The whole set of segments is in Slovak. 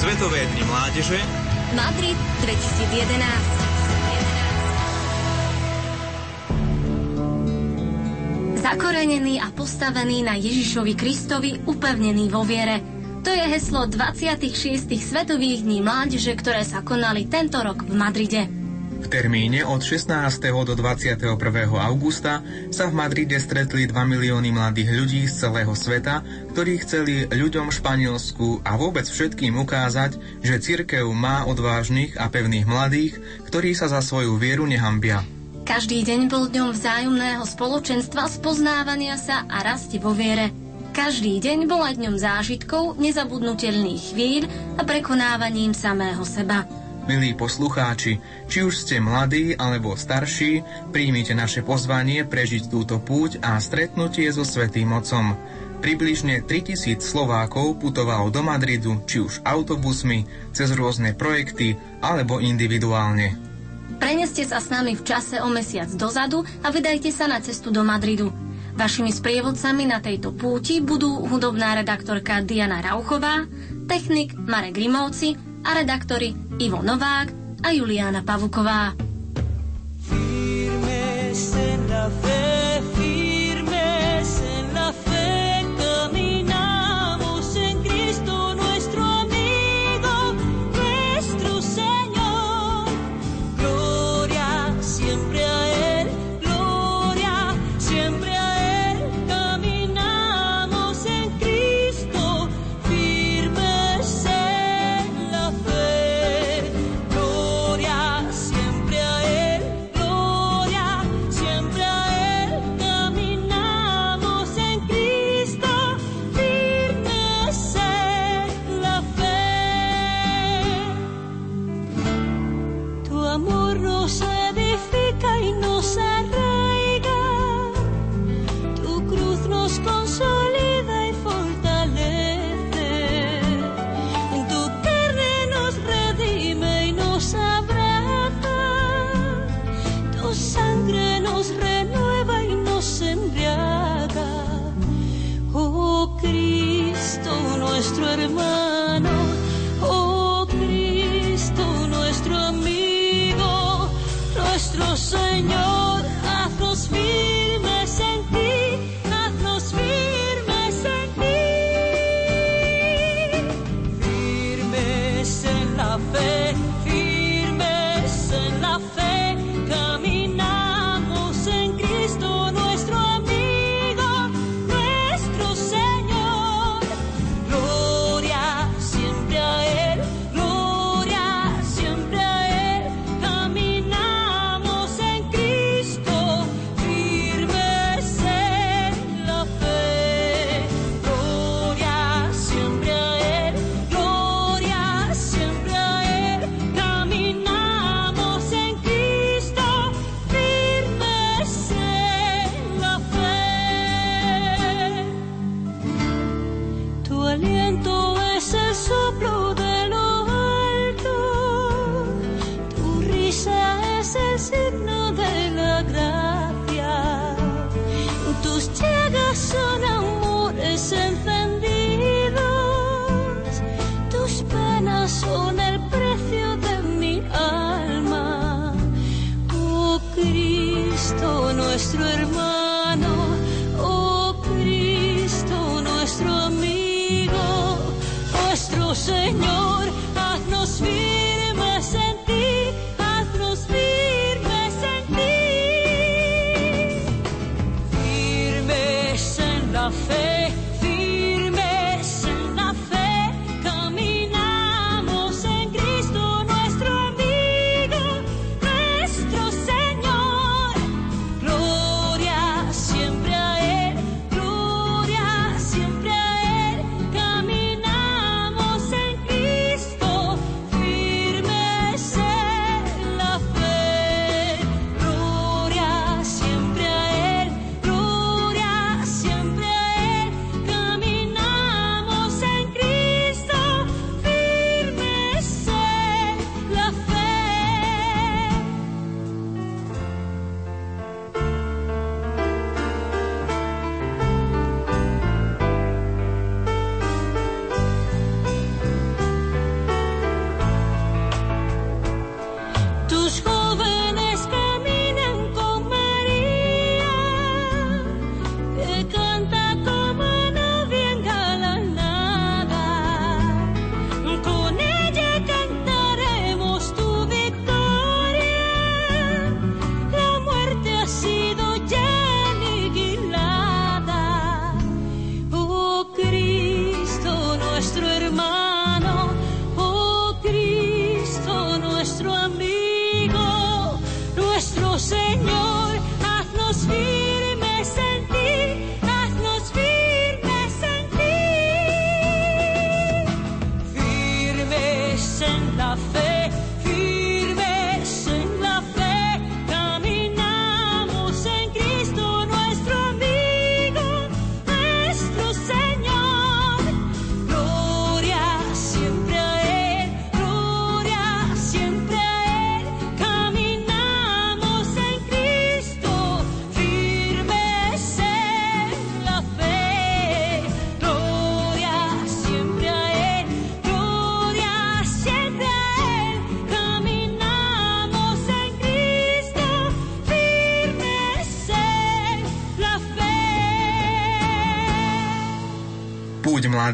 Svetové dni mládeže Madrid 2011 Zakorenený a postavený na Ježišovi Kristovi, upevnený vo viere. To je heslo 26. Svetových dní mládeže, ktoré sa konali tento rok v Madride. V termíne od 16. do 21. augusta sa v Madride stretli 2 milióny mladých ľudí z celého sveta, ktorí chceli ľuďom Španielsku a vôbec všetkým ukázať, že cirkev má odvážnych a pevných mladých, ktorí sa za svoju vieru nehambia. Každý deň bol dňom vzájomného spoločenstva, spoznávania sa a rasti vo viere. Každý deň bol aj dňom zážitkov, nezabudnutelných chvíľ a prekonávaním samého seba. Milí poslucháči, či už ste mladí alebo starší, príjmite naše pozvanie prežiť túto púť a stretnutie so Svetým Otcom. Približne 3000 Slovákov putovalo do Madridu, či už autobusmi, cez rôzne projekty alebo individuálne. Preneste sa s nami v čase o mesiac dozadu a vydajte sa na cestu do Madridu. Vašimi sprievodcami na tejto púti budú hudobná redaktorka Diana Rauchová, technik Marek Grimovci, a redaktori Ivo Novák a Juliana Pavuková. Firmes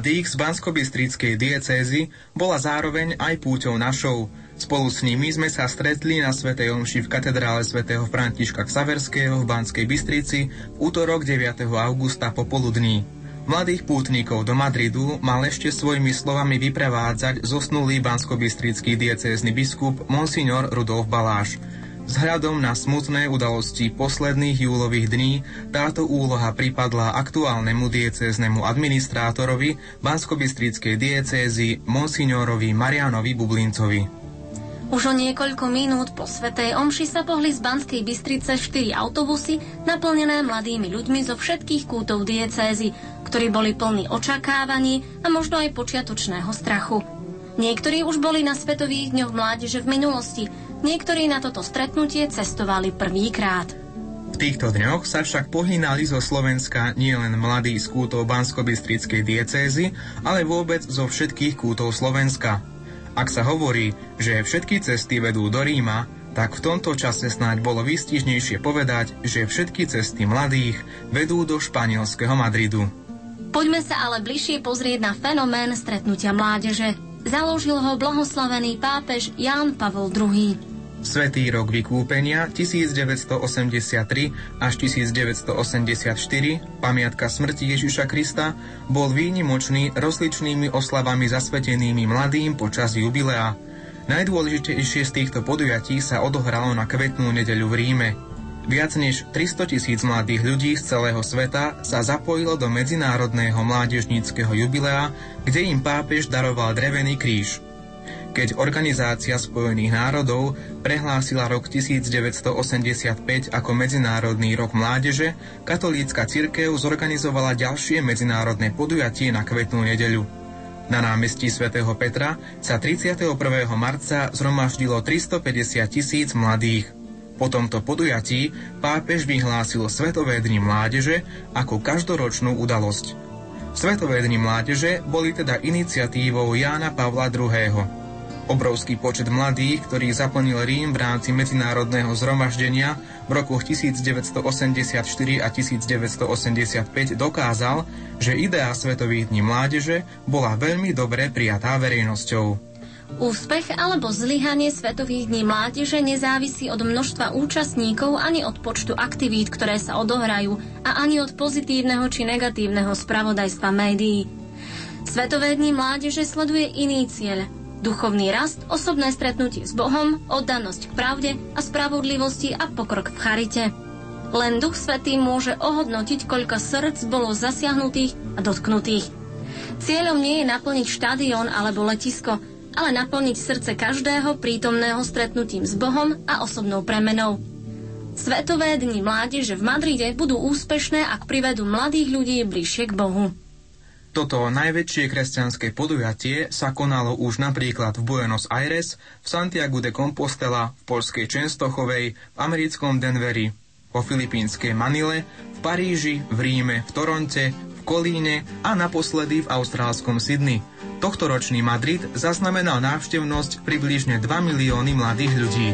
mladých z bansko diecézy bola zároveň aj púťou našou. Spolu s nimi sme sa stretli na Svetej Omši v katedrále svätého Františka Ksaverského v Banskej Bystrici v útorok 9. augusta popoludní. Mladých pútnikov do Madridu mal ešte svojimi slovami vyprevádzať zosnulý bansko diecézny biskup Monsignor Rudolf Baláš. Vzhľadom na smutné udalosti posledných júlových dní táto úloha pripadla aktuálnemu diecéznemu administrátorovi Banskobystrickej diecézy monsignorovi Marianovi Bublincovi. Už o niekoľko minút po Svetej Omši sa pohli z Banskej Bystrice štyri autobusy naplnené mladými ľuďmi zo všetkých kútov diecézy, ktorí boli plní očakávaní a možno aj počiatočného strachu. Niektorí už boli na Svetových dňoch mládeže v minulosti, Niektorí na toto stretnutie cestovali prvýkrát. V týchto dňoch sa však pohynali zo Slovenska nielen mladí z kútov bansko diecézy, ale vôbec zo všetkých kútov Slovenska. Ak sa hovorí, že všetky cesty vedú do Ríma, tak v tomto čase snáď bolo výstižnejšie povedať, že všetky cesty mladých vedú do španielského Madridu. Poďme sa ale bližšie pozrieť na fenomén stretnutia mládeže. Založil ho blahoslavený pápež Ján Pavol II. Svetý rok vykúpenia 1983 až 1984, pamiatka smrti Ježiša Krista, bol výnimočný rozličnými oslavami zasvetenými mladým počas jubilea. Najdôležitejšie z týchto podujatí sa odohralo na kvetnú nedeľu v Ríme. Viac než 300 tisíc mladých ľudí z celého sveta sa zapojilo do medzinárodného mládežníckého jubilea, kde im pápež daroval drevený kríž. Keď Organizácia spojených národov prehlásila rok 1985 ako Medzinárodný rok mládeže, katolícka cirkev zorganizovala ďalšie medzinárodné podujatie na kvetnú nedeľu. Na námestí svätého Petra sa 31. marca zhromaždilo 350 tisíc mladých. Po tomto podujatí pápež vyhlásil Svetové dni mládeže ako každoročnú udalosť. Svetové dni mládeže boli teda iniciatívou Jána Pavla II. Obrovský počet mladých, ktorý zaplnil Rím v rámci medzinárodného zhromaždenia v rokoch 1984 a 1985 dokázal, že idea Svetových dní mládeže bola veľmi dobre prijatá verejnosťou. Úspech alebo zlyhanie Svetových dní mládeže nezávisí od množstva účastníkov ani od počtu aktivít, ktoré sa odohrajú a ani od pozitívneho či negatívneho spravodajstva médií. Svetové dni mládeže sleduje iný cieľ duchovný rast, osobné stretnutie s Bohom, oddanosť k pravde a spravodlivosti a pokrok v charite. Len Duch Svetý môže ohodnotiť, koľko srdc bolo zasiahnutých a dotknutých. Cieľom nie je naplniť štadión alebo letisko, ale naplniť srdce každého prítomného stretnutím s Bohom a osobnou premenou. Svetové dni mládeže v Madride budú úspešné, ak privedú mladých ľudí bližšie k Bohu. Toto najväčšie kresťanské podujatie sa konalo už napríklad v Buenos Aires, v Santiago de Compostela, v polskej Čenstochovej, v americkom Denveri, vo filipínskej Manile, v Paríži, v Ríme, v Toronte, v Kolíne a naposledy v austrálskom Sydney – Tohtoročný Madrid zaznamenal návštevnosť približne 2 milióny mladých ľudí.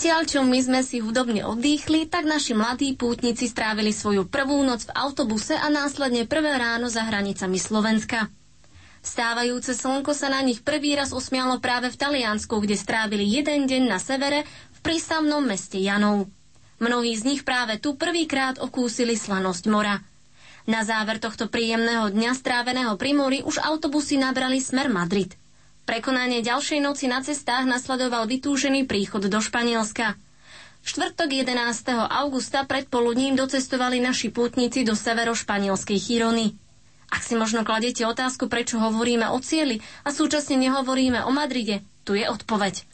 Zatiaľ, čo my sme si hudobne oddychli, tak naši mladí pútnici strávili svoju prvú noc v autobuse a následne prvé ráno za hranicami Slovenska. Stávajúce slnko sa na nich prvý raz usmialo práve v Taliansku, kde strávili jeden deň na severe v prístavnom meste Janov. Mnohí z nich práve tu prvýkrát okúsili slanosť mora. Na záver tohto príjemného dňa stráveného pri mori už autobusy nabrali smer Madrid. Prekonanie ďalšej noci na cestách nasledoval vytúžený príchod do Španielska. V štvrtok 11. augusta predpoludním docestovali naši pútnici do severo-španielskej Chirony. Ak si možno kladete otázku, prečo hovoríme o cieli a súčasne nehovoríme o Madride, tu je odpoveď.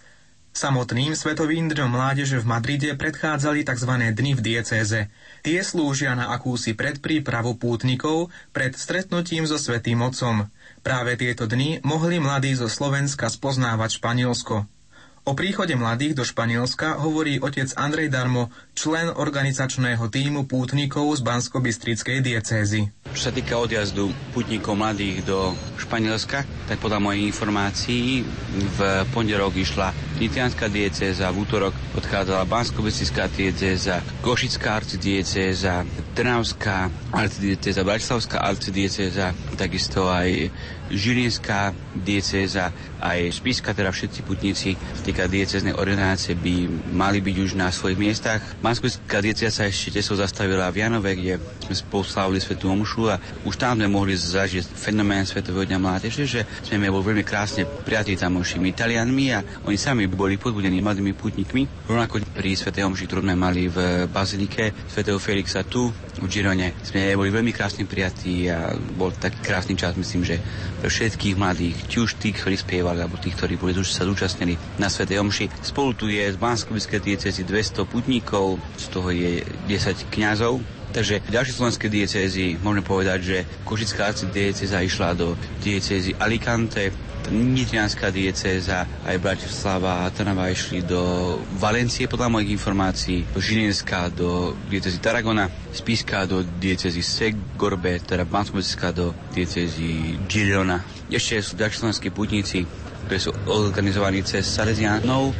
Samotným Svetovým dňom mládeže v Madride predchádzali tzv. dni v diecéze. Tie slúžia na akúsi predprípravu pútnikov pred stretnutím so Svetým Otcom. Práve tieto dni mohli mladí zo Slovenska spoznávať Španielsko. O príchode mladých do Španielska hovorí otec Andrej Darmo, člen organizačného týmu pútnikov z Bansko-Bystrickej diecézy. Čo sa týka odjazdu pútnikov mladých do Španielska, tak podľa mojich informácií v pondelok išla Nitrianská diecéza, v útorok odchádzala Bansko-Bystrická diecéza, Košická arcidiecéza, Trnavská arcidiecéza, Bratislavská arcidiecéza, takisto aj Žilinská diecéza, aj Spiska, teda všetci putníci týka diecéznej ordinácie by mali byť už na svojich miestach. Banskojská diecéza sa ešte tesno zastavila v Janove, kde sme spolu slávili Svetú a už tam sme mohli zažiť fenomén Svetového dňa mládeže, že sme boli veľmi krásne prijatí tamošími Italianmi a oni sami boli podbudení mladými putníkmi. Rovnako pri Svetej Omši, ktorú sme mali v Bazilike Svetého Felixa tu v Girone, sme boli veľmi krásne prijatí a bol taký krásny čas, myslím, že pre všetkých mladých, či už tých, ktorí spievali, alebo tých, ktorí boli, sa zúčastnili na Svetej Omši. Spolu tu je z bansko diecézy 200 putníkov, z toho je 10 kňazov, Takže ďalšie slovenské diecézy, môžeme povedať, že Košická diecéza išla do diecézy Alicante, Nitrianská diecéza, aj Bratislava a Trnava išli do Valencie, podľa mojich informácií, Žilinská do diecézy Tarragona, Spiska do diecézy Segorbe, teda Bansko do diecézy Girona. Ešte sú ďalší slovenskí putníci, ktorí sú organizovaní cez Salesianov,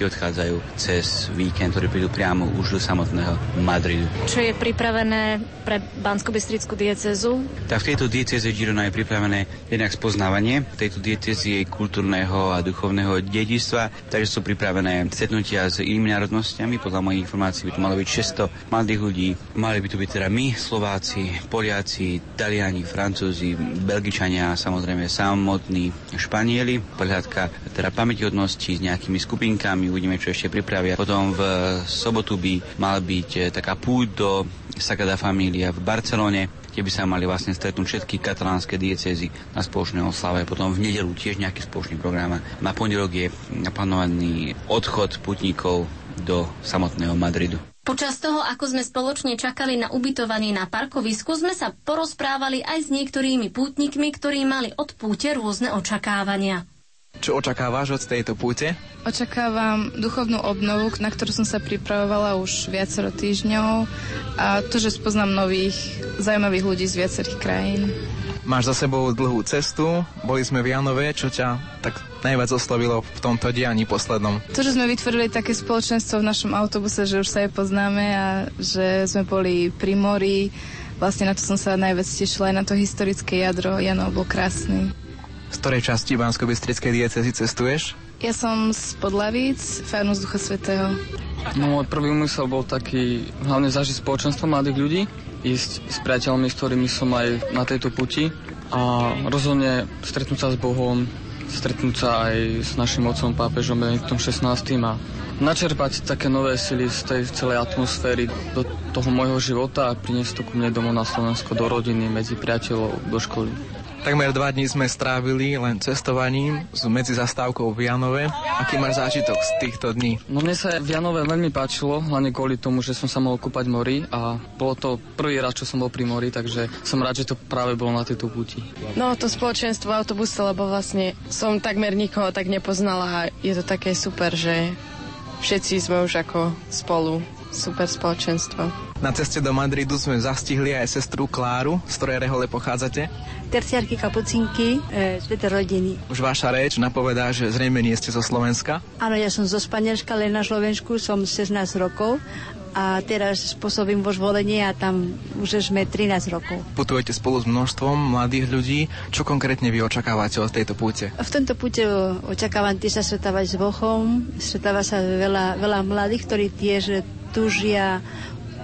tí odchádzajú cez víkend, ktorý prídu priamo už do samotného Madridu. Čo je pripravené pre bansko diecezu? Tak v tejto dieceze Girona je pripravené jednak spoznávanie tejto diecezy jej kultúrneho a duchovného dedistva, takže sú pripravené stretnutia s inými národnostiami. Podľa mojich informácií by to malo byť 600 mladých ľudí. Mali by to byť teda my, Slováci, Poliaci, Taliani, Francúzi, Belgičania a samozrejme samotní Španieli. Pohľadka teda pamätihodnosti s nejakými skupinkami, uvidíme, čo ešte pripravia. Potom v sobotu by mal byť eh, taká púť do Sagrada Familia v Barcelone, kde by sa mali vlastne stretnúť všetky katalánske diecézy na spoločné oslave. Potom v nedelu tiež nejaký spoločný program. Na pondelok je naplánovaný odchod putníkov do samotného Madridu. Počas toho, ako sme spoločne čakali na ubytovanie na parkovisku, sme sa porozprávali aj s niektorými pútnikmi, ktorí mali od púte rôzne očakávania. Čo očakávaš od tejto púte? Očakávam duchovnú obnovu, na ktorú som sa pripravovala už viacero týždňov a to, že spoznám nových zaujímavých ľudí z viacerých krajín. Máš za sebou dlhú cestu, boli sme v Janove, čo ťa tak najviac oslovilo v tomto dianí poslednom? To, že sme vytvorili také spoločenstvo v našom autobuse, že už sa aj poznáme a že sme boli pri mori, vlastne na to som sa najviac tešila, aj na to historické jadro. Janov bol krásny. Z ktorej časti bansko bystrickej diecezy cestuješ? Ja som z Podlavíc, Farnus Ducha Svetého. No, môj prvý úmysel bol taký, hlavne zažiť spoločenstvo mladých ľudí, ísť s priateľmi, s ktorými som aj na tejto puti a rozhodne stretnúť sa s Bohom, stretnúť sa aj s našim otcom pápežom Benediktom 16. a načerpať také nové sily z tej celej atmosféry do toho môjho života a priniesť to ku mne domov na Slovensko, do rodiny, medzi priateľov, do školy. Takmer dva dní sme strávili len cestovaním s medzi zastávkou v Janove. Aký máš zážitok z týchto dní? No mne sa v Janove veľmi páčilo, hlavne kvôli tomu, že som sa mohol kúpať mori a bolo to prvý raz, čo som bol pri mori, takže som rád, že to práve bolo na tejto púti. No to spoločenstvo autobuse, lebo vlastne som takmer nikoho tak nepoznala a je to také super, že všetci sme už ako spolu super spoločenstvo. Na ceste do Madridu sme zastihli aj sestru Kláru, z ktorej rehole pochádzate. Terciárky kapucinky, e, z rodiny. Už vaša reč napovedá, že zrejme nie ste zo Slovenska. Áno, ja som zo Španielska, len na Slovensku som 16 rokov a teraz spôsobím vo zvolenie a tam už sme 13 rokov. Putujete spolu s množstvom mladých ľudí. Čo konkrétne vy očakávate od tejto púte? V tomto púte očakávam tiež sa stretávať s Bohom. Stretáva sa veľa, veľa mladých, ktorí tiež túžia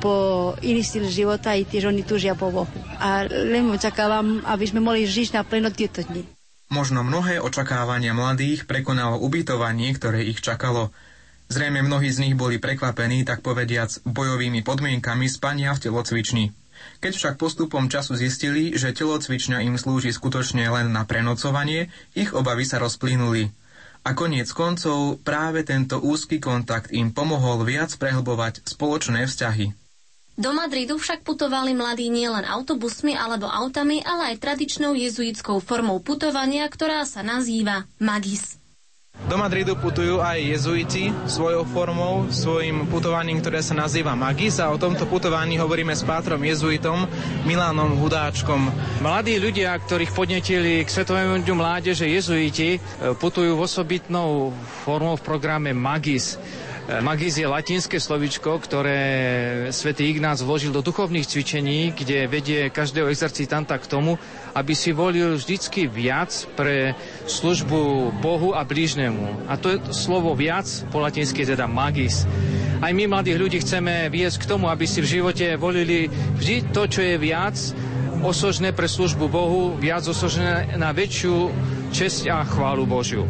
po iný styl života i tiež oni túžia po Bohu. A len očakávam, aby sme mohli žiť naplno tieto dni. Možno mnohé očakávania mladých prekonalo ubytovanie, ktoré ich čakalo. Zrejme mnohí z nich boli prekvapení, tak povediac, bojovými podmienkami spania v telocvični. Keď však postupom času zistili, že telocvičňa im slúži skutočne len na prenocovanie, ich obavy sa rozplynuli. A koniec koncov práve tento úzky kontakt im pomohol viac prehlbovať spoločné vzťahy. Do Madridu však putovali mladí nielen autobusmi alebo autami, ale aj tradičnou jezuitskou formou putovania, ktorá sa nazýva magis. Do Madridu putujú aj jezuiti svojou formou, svojim putovaním, ktoré sa nazýva Magis a o tomto putovaní hovoríme s pátrom jezuitom Milánom Hudáčkom. Mladí ľudia, ktorých podnetili k Svetovému dňu mládeže jezuiti, e, putujú v osobitnou formou v programe Magis. Magis je latinské slovičko, ktoré svätý Ignác vložil do duchovných cvičení, kde vedie každého exercitanta k tomu, aby si volil vždycky viac pre službu Bohu a blížnemu. A to je slovo viac, po latinsky teda magis. Aj my, mladých ľudí, chceme viesť k tomu, aby si v živote volili vždy to, čo je viac, osožné pre službu Bohu, viac osožné na väčšiu česť a chválu Božiu.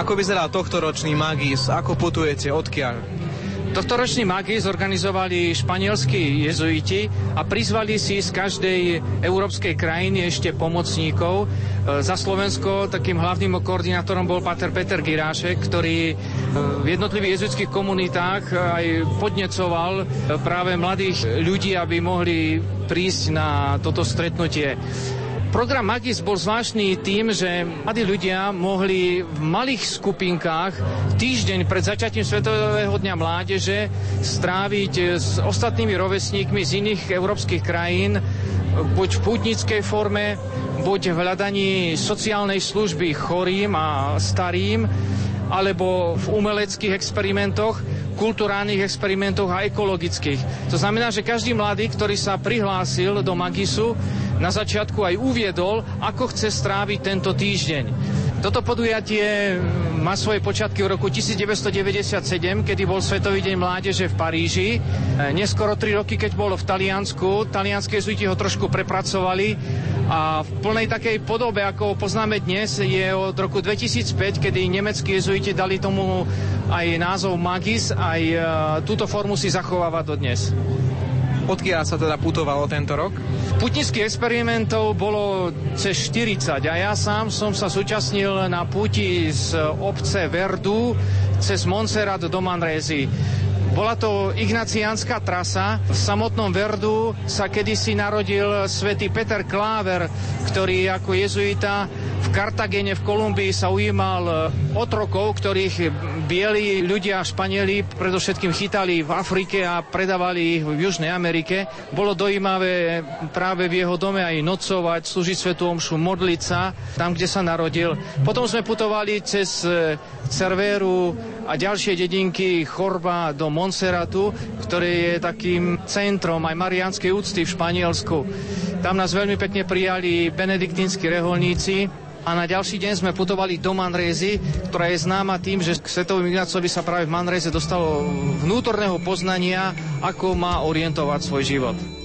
Ako vyzerá tohto ročný Magis? Ako putujete? Odkiaľ? ročný Magis zorganizovali španielskí jezuiti a prizvali si z každej európskej krajiny ešte pomocníkov. E, za Slovensko takým hlavným koordinátorom bol Pater Peter Girášek, ktorý e, v jednotlivých jezuitských komunitách aj podnecoval e, práve mladých ľudí, aby mohli prísť na toto stretnutie. Program Magis bol zvláštny tým, že mladí ľudia mohli v malých skupinkách týždeň pred začiatím Svetového dňa mládeže stráviť s ostatnými rovesníkmi z iných európskych krajín buď v pútnickej forme, buď v hľadaní sociálnej služby chorým a starým, alebo v umeleckých experimentoch, kulturálnych experimentoch a ekologických. To znamená, že každý mladý, ktorý sa prihlásil do Magisu, na začiatku aj uviedol, ako chce stráviť tento týždeň. Toto podujatie má svoje počiatky v roku 1997, kedy bol Svetový deň mládeže v Paríži. E, neskoro tri roky, keď bolo v Taliansku, talianské zuiti ho trošku prepracovali a v plnej takej podobe, ako ho poznáme dnes, je od roku 2005, kedy nemeckí jezuiti dali tomu aj názov Magis, aj e, túto formu si zachováva dodnes. Odkiaľ sa teda putovalo tento rok? Putnických experimentov bolo cez 40 a ja sám som sa súčasnil na puti z obce Verdu cez Montserrat do Manrézy. Bola to ignaciánska trasa. V samotnom Verdu sa kedysi narodil svätý Peter Kláver, ktorý ako jezuita v Kartagene v Kolumbii sa ujímal otrokov, ktorých bieli ľudia, Španieli, predovšetkým chytali v Afrike a predávali ich v Južnej Amerike. Bolo dojímavé práve v jeho dome aj nocovať, slúžiť svetu omšu, modliť sa tam, kde sa narodil. Potom sme putovali cez e, Cerveru a ďalšie dedinky Chorba do Monserratu, ktoré je takým centrom aj marianskej úcty v Španielsku. Tam nás veľmi pekne prijali benediktínsky reholníci, a na ďalší deň sme putovali do Manrézy, ktorá je známa tým, že k Svetovom Ignácovi sa práve v Manréze dostalo vnútorného poznania, ako má orientovať svoj život.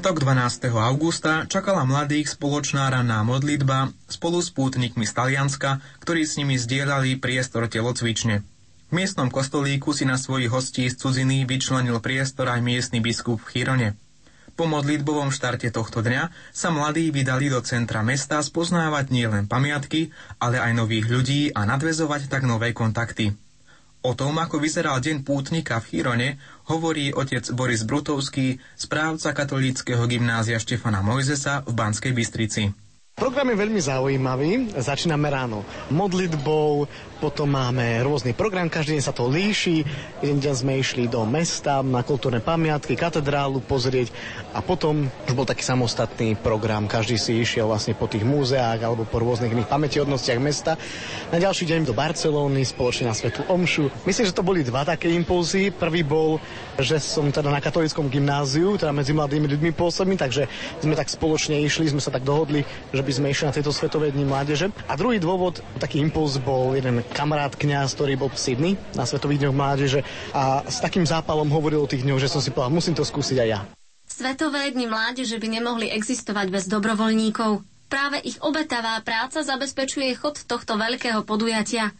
Piatok 12. augusta čakala mladých spoločná ranná modlitba spolu s pútnikmi z Talianska, ktorí s nimi zdieľali priestor telocvične. V miestnom kostolíku si na svojich hostí z cudziny vyčlenil priestor aj miestny biskup v Chirone. Po modlitbovom štarte tohto dňa sa mladí vydali do centra mesta spoznávať nielen pamiatky, ale aj nových ľudí a nadvezovať tak nové kontakty. O tom, ako vyzeral deň pútnika v Chirone, hovorí otec Boris Brutovský, správca katolíckého gymnázia Štefana Mojzesa v Banskej Bystrici. Program je veľmi zaujímavý. Začíname ráno modlitbou, potom máme rôzny program, každý deň sa to líši. Jeden deň sme išli do mesta na kultúrne pamiatky, katedrálu pozrieť a potom už bol taký samostatný program. Každý si išiel vlastne po tých múzeách alebo po rôznych iných pamätihodnostiach mesta. Na ďalší deň do Barcelóny, spoločne na Svetu Omšu. Myslím, že to boli dva také impulzy. Prvý bol, že som teda na katolickom gymnáziu, teda medzi mladými ľuďmi pôsobím, takže sme tak spoločne išli, sme sa tak dohodli, že by sme išli na tieto Svetové dni mládeže. A druhý dôvod, taký impuls bol jeden kamarát kňaz, ktorý bol v Sydney na Svetových dňoch mládeže a s takým zápalom hovoril o tých dňoch, že som si povedal, musím to skúsiť aj ja. Svetové dni mládeže by nemohli existovať bez dobrovoľníkov. Práve ich obetavá práca zabezpečuje chod tohto veľkého podujatia.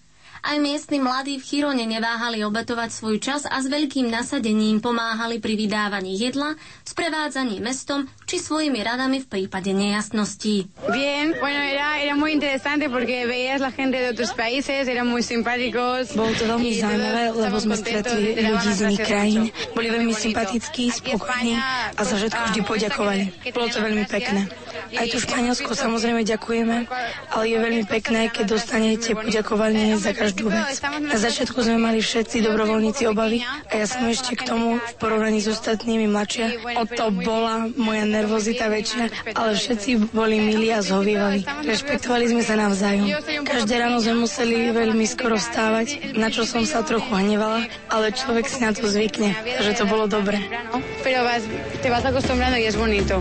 Aj miestni mladí v Chirone neváhali obetovať svoj čas a s veľkým nasadením pomáhali pri vydávaní jedla, sprevádzaní mestom či svojimi radami v prípade nejasností. Bien, bueno, era, era muy interesante porque veías la gente de otros países, eran muy simpáticos. Bolo to veľmi zaujímavé, lebo sme stretli ľudí z iných krajín. Boli veľmi sympatickí, spokojní a za všetko vždy poďakovali. Bolo to veľmi pekné. Aj tu v Španielsku samozrejme ďakujeme, ale je veľmi pekné, keď dostanete poďakovanie za každú vec. Na začiatku sme mali všetci dobrovoľníci obavy a ja som ešte k tomu v porovnaní s ostatnými mladšia. O to bola moja nervozita väčšia, ale všetci boli milí a zhovievali. Rešpektovali sme sa navzájom. Každé ráno sme museli veľmi skoro vstávať, na čo som sa trochu hnevala, ale človek si na to zvykne, že to bolo dobre. Pero vas, te vas acostumbrando y es bonito.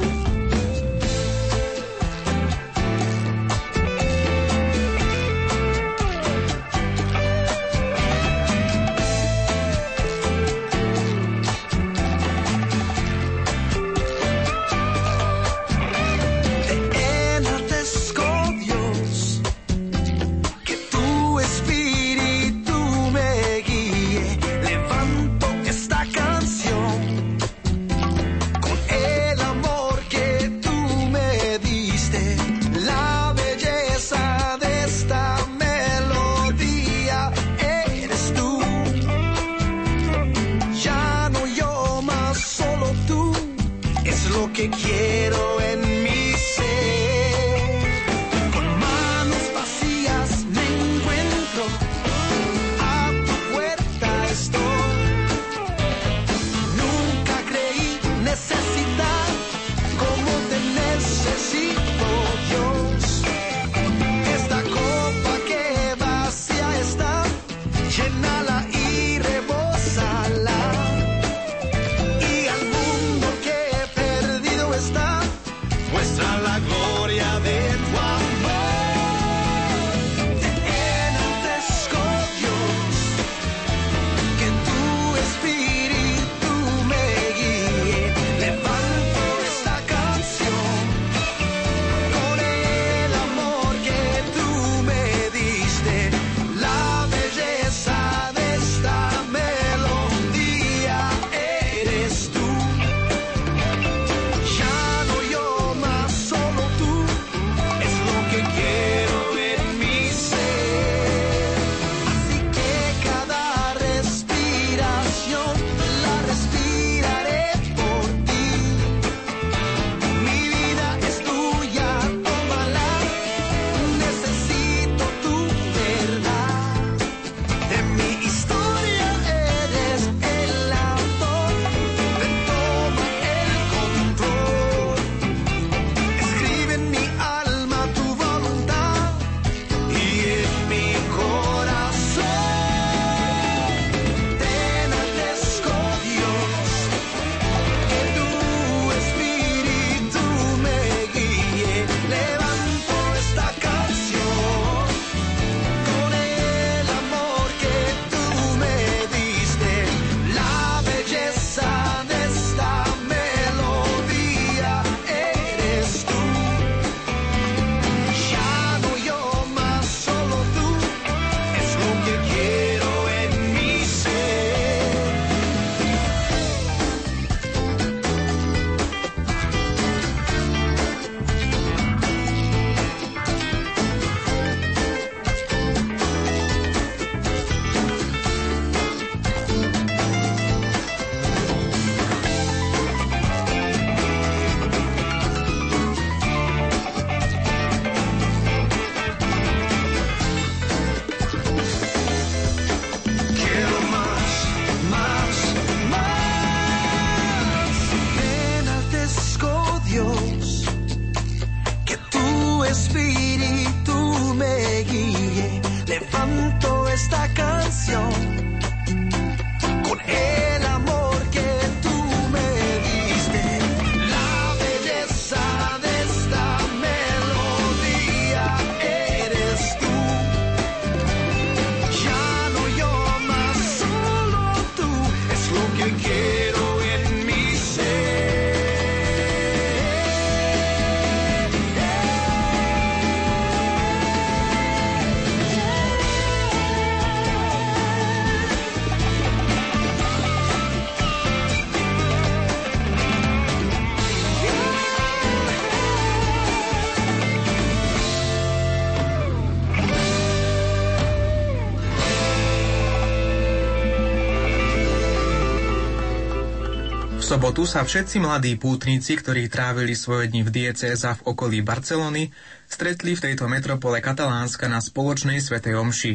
Sobotu sa všetci mladí pútnici, ktorí trávili svoje dni v diecéza v okolí Barcelony, stretli v tejto metropole Katalánska na spoločnej svetej omši.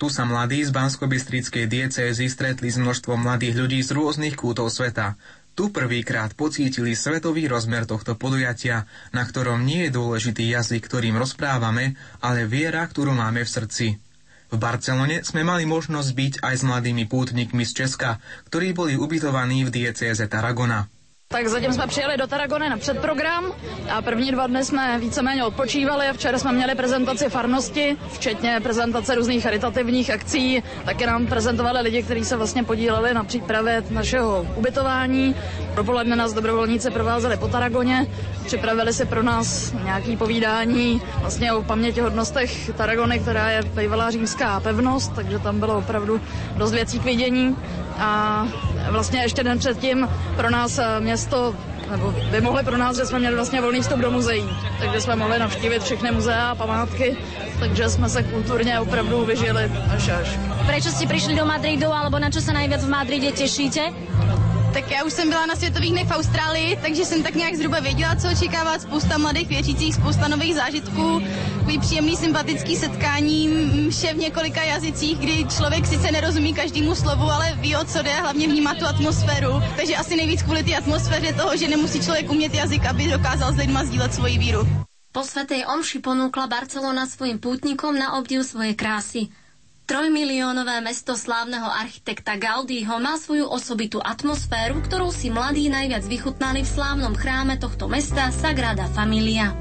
Tu sa mladí z bansko diecézy stretli s množstvom mladých ľudí z rôznych kútov sveta. Tu prvýkrát pocítili svetový rozmer tohto podujatia, na ktorom nie je dôležitý jazyk, ktorým rozprávame, ale viera, ktorú máme v srdci. V Barcelone sme mali možnosť byť aj s mladými pútnikmi z Česka, ktorí boli ubytovaní v diecéze Tarragona. Tak zatím jsme přijeli do Taragony na předprogram a první dva dny jsme víceméně odpočívali včera jsme měli prezentaci farnosti, včetně prezentace různých charitativních akcí. Také nám prezentovali lidi, kteří se vlastně podíleli na přípravě našeho ubytování. Dopoledne nás dobrovolníci provázeli po Taragoně, připravili si pro nás nějaký povídání vlastně o pamětihodnostech Taragony, která je bývalá římská pevnost, takže tam bylo opravdu dost věcí k vidění. A vlastně ještě den předtím pro nás město nebo mohli pro nás, že jsme měli vlastně volný vstup do muzeí, takže jsme mohli navštívit všechny muzea a památky, takže jsme se kulturně opravdu vyžili až až. Prečo ste prišli do Madridu, alebo na čo sa najviac v Madride tešíte? Tak já už jsem byla na světových dnech v Austrálii, takže jsem tak nějak zhruba věděla, co očekávat. Spousta mladých věřících, spousta nových zážitků, takový příjemný, sympatický setkání, vše v několika jazycích, kdy člověk sice nerozumí každému slovu, ale ví, o co jde, hlavně vnímá tu atmosféru. Takže asi nejvíc kvůli té atmosféře toho, že nemusí člověk umět jazyk, aby dokázal s lidma sdílet svoji víru. Po Svetej Omši ponúkla Barcelona svojim pútnikom na obdiv svoje krásy. Trojmiliónové mesto slávneho architekta Gaudího má svoju osobitú atmosféru, ktorú si mladí najviac vychutnali v slávnom chráme tohto mesta Sagrada Familia.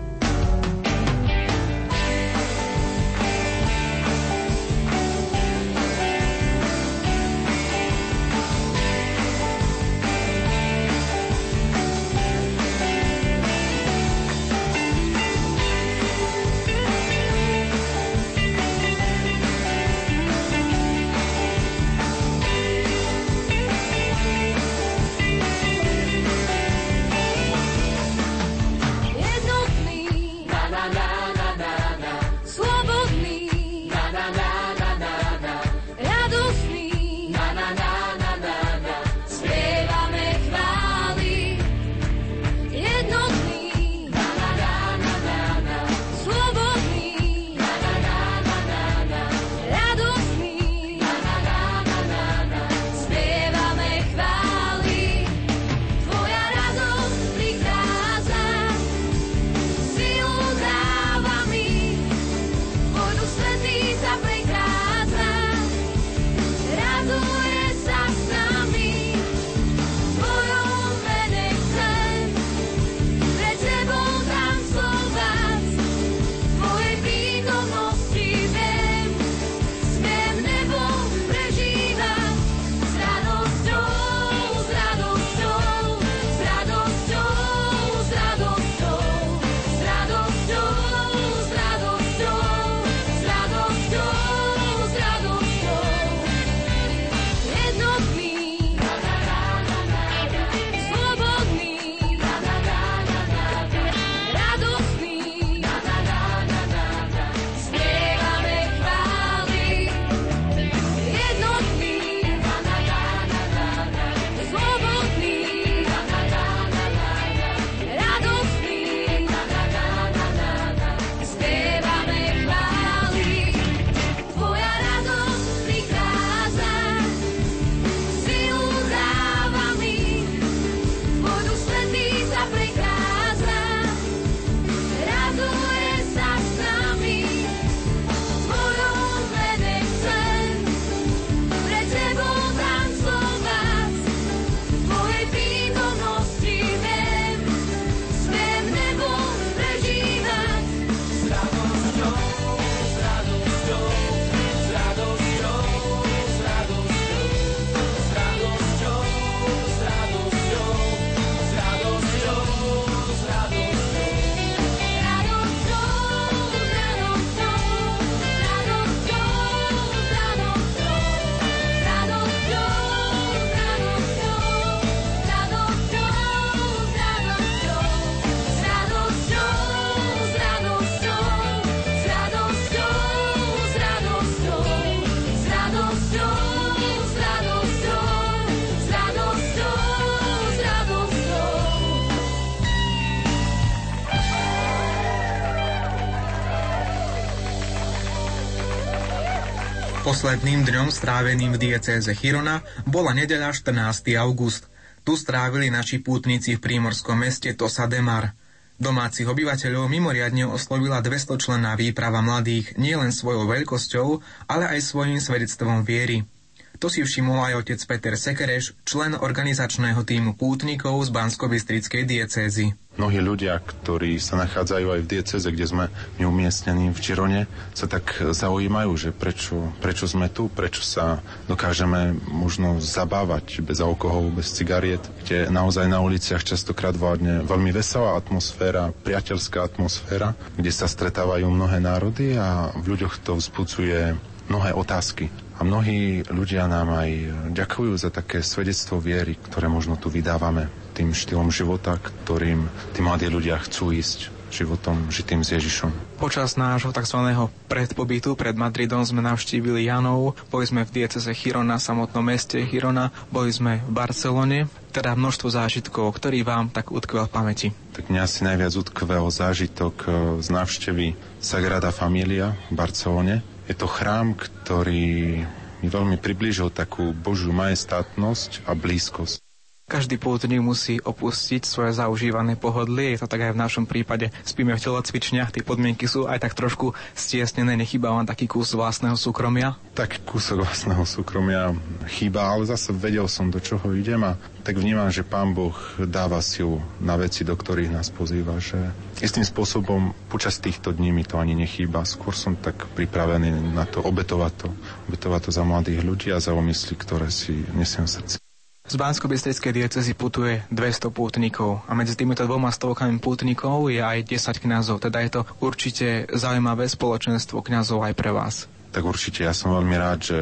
Posledným dňom stráveným v diecéze Chirona bola nedeľa 14. august. Tu strávili naši pútnici v prímorskom meste Tosa Demar. Domácich obyvateľov mimoriadne oslovila 200 členná výprava mladých nielen svojou veľkosťou, ale aj svojim svedectvom viery. To si všimol aj otec Peter Sekereš, člen organizačného týmu pútnikov z bansko diecézy. Mnohí ľudia, ktorí sa nachádzajú aj v dieceze, kde sme neumiestnení v Čirone, sa tak zaujímajú, že prečo, prečo sme tu, prečo sa dokážeme možno zabávať bez alkoholu, bez cigariet, kde naozaj na uliciach častokrát vládne veľmi veselá atmosféra, priateľská atmosféra, kde sa stretávajú mnohé národy a v ľuďoch to vzbudzuje mnohé otázky. A mnohí ľudia nám aj ďakujú za také svedectvo viery, ktoré možno tu vydávame tým štýlom života, ktorým tí mladí ľudia chcú ísť životom žitým s Ježišom. Počas nášho tzv. predpobytu pred Madridom sme navštívili Janov, boli sme v dieceze Chirona, samotnom meste Chirona, boli sme v Barcelone, teda množstvo zážitkov, ktorý vám tak utkvel v pamäti. Tak mňa asi najviac utkvel zážitok eh, z návštevy Sagrada Familia v Barcelone, je to chrám, ktorý mi veľmi priblížil takú Božiu majestátnosť a blízkosť. Každý pútnik musí opustiť svoje zaužívané pohodlie. Je to tak aj v našom prípade. Spíme v telocvičniach, tie podmienky sú aj tak trošku stiesnené. Nechýba vám taký kus vlastného súkromia? Tak kúsok vlastného súkromia chýba, ale zase vedel som, do čoho idem a tak vnímam, že Pán Boh dáva silu na veci, do ktorých nás pozýva. Že istým spôsobom počas týchto dní mi to ani nechýba. Skôr som tak pripravený na to obetovať to. Obetovať to za mladých ľudí a za omysly, ktoré si nesiem v srdci. Z bansko diecezy putuje 200 pútnikov a medzi týmito dvoma stovkami pútnikov je aj 10 kňazov, teda je to určite zaujímavé spoločenstvo kňazov aj pre vás. Tak určite, ja som veľmi rád, že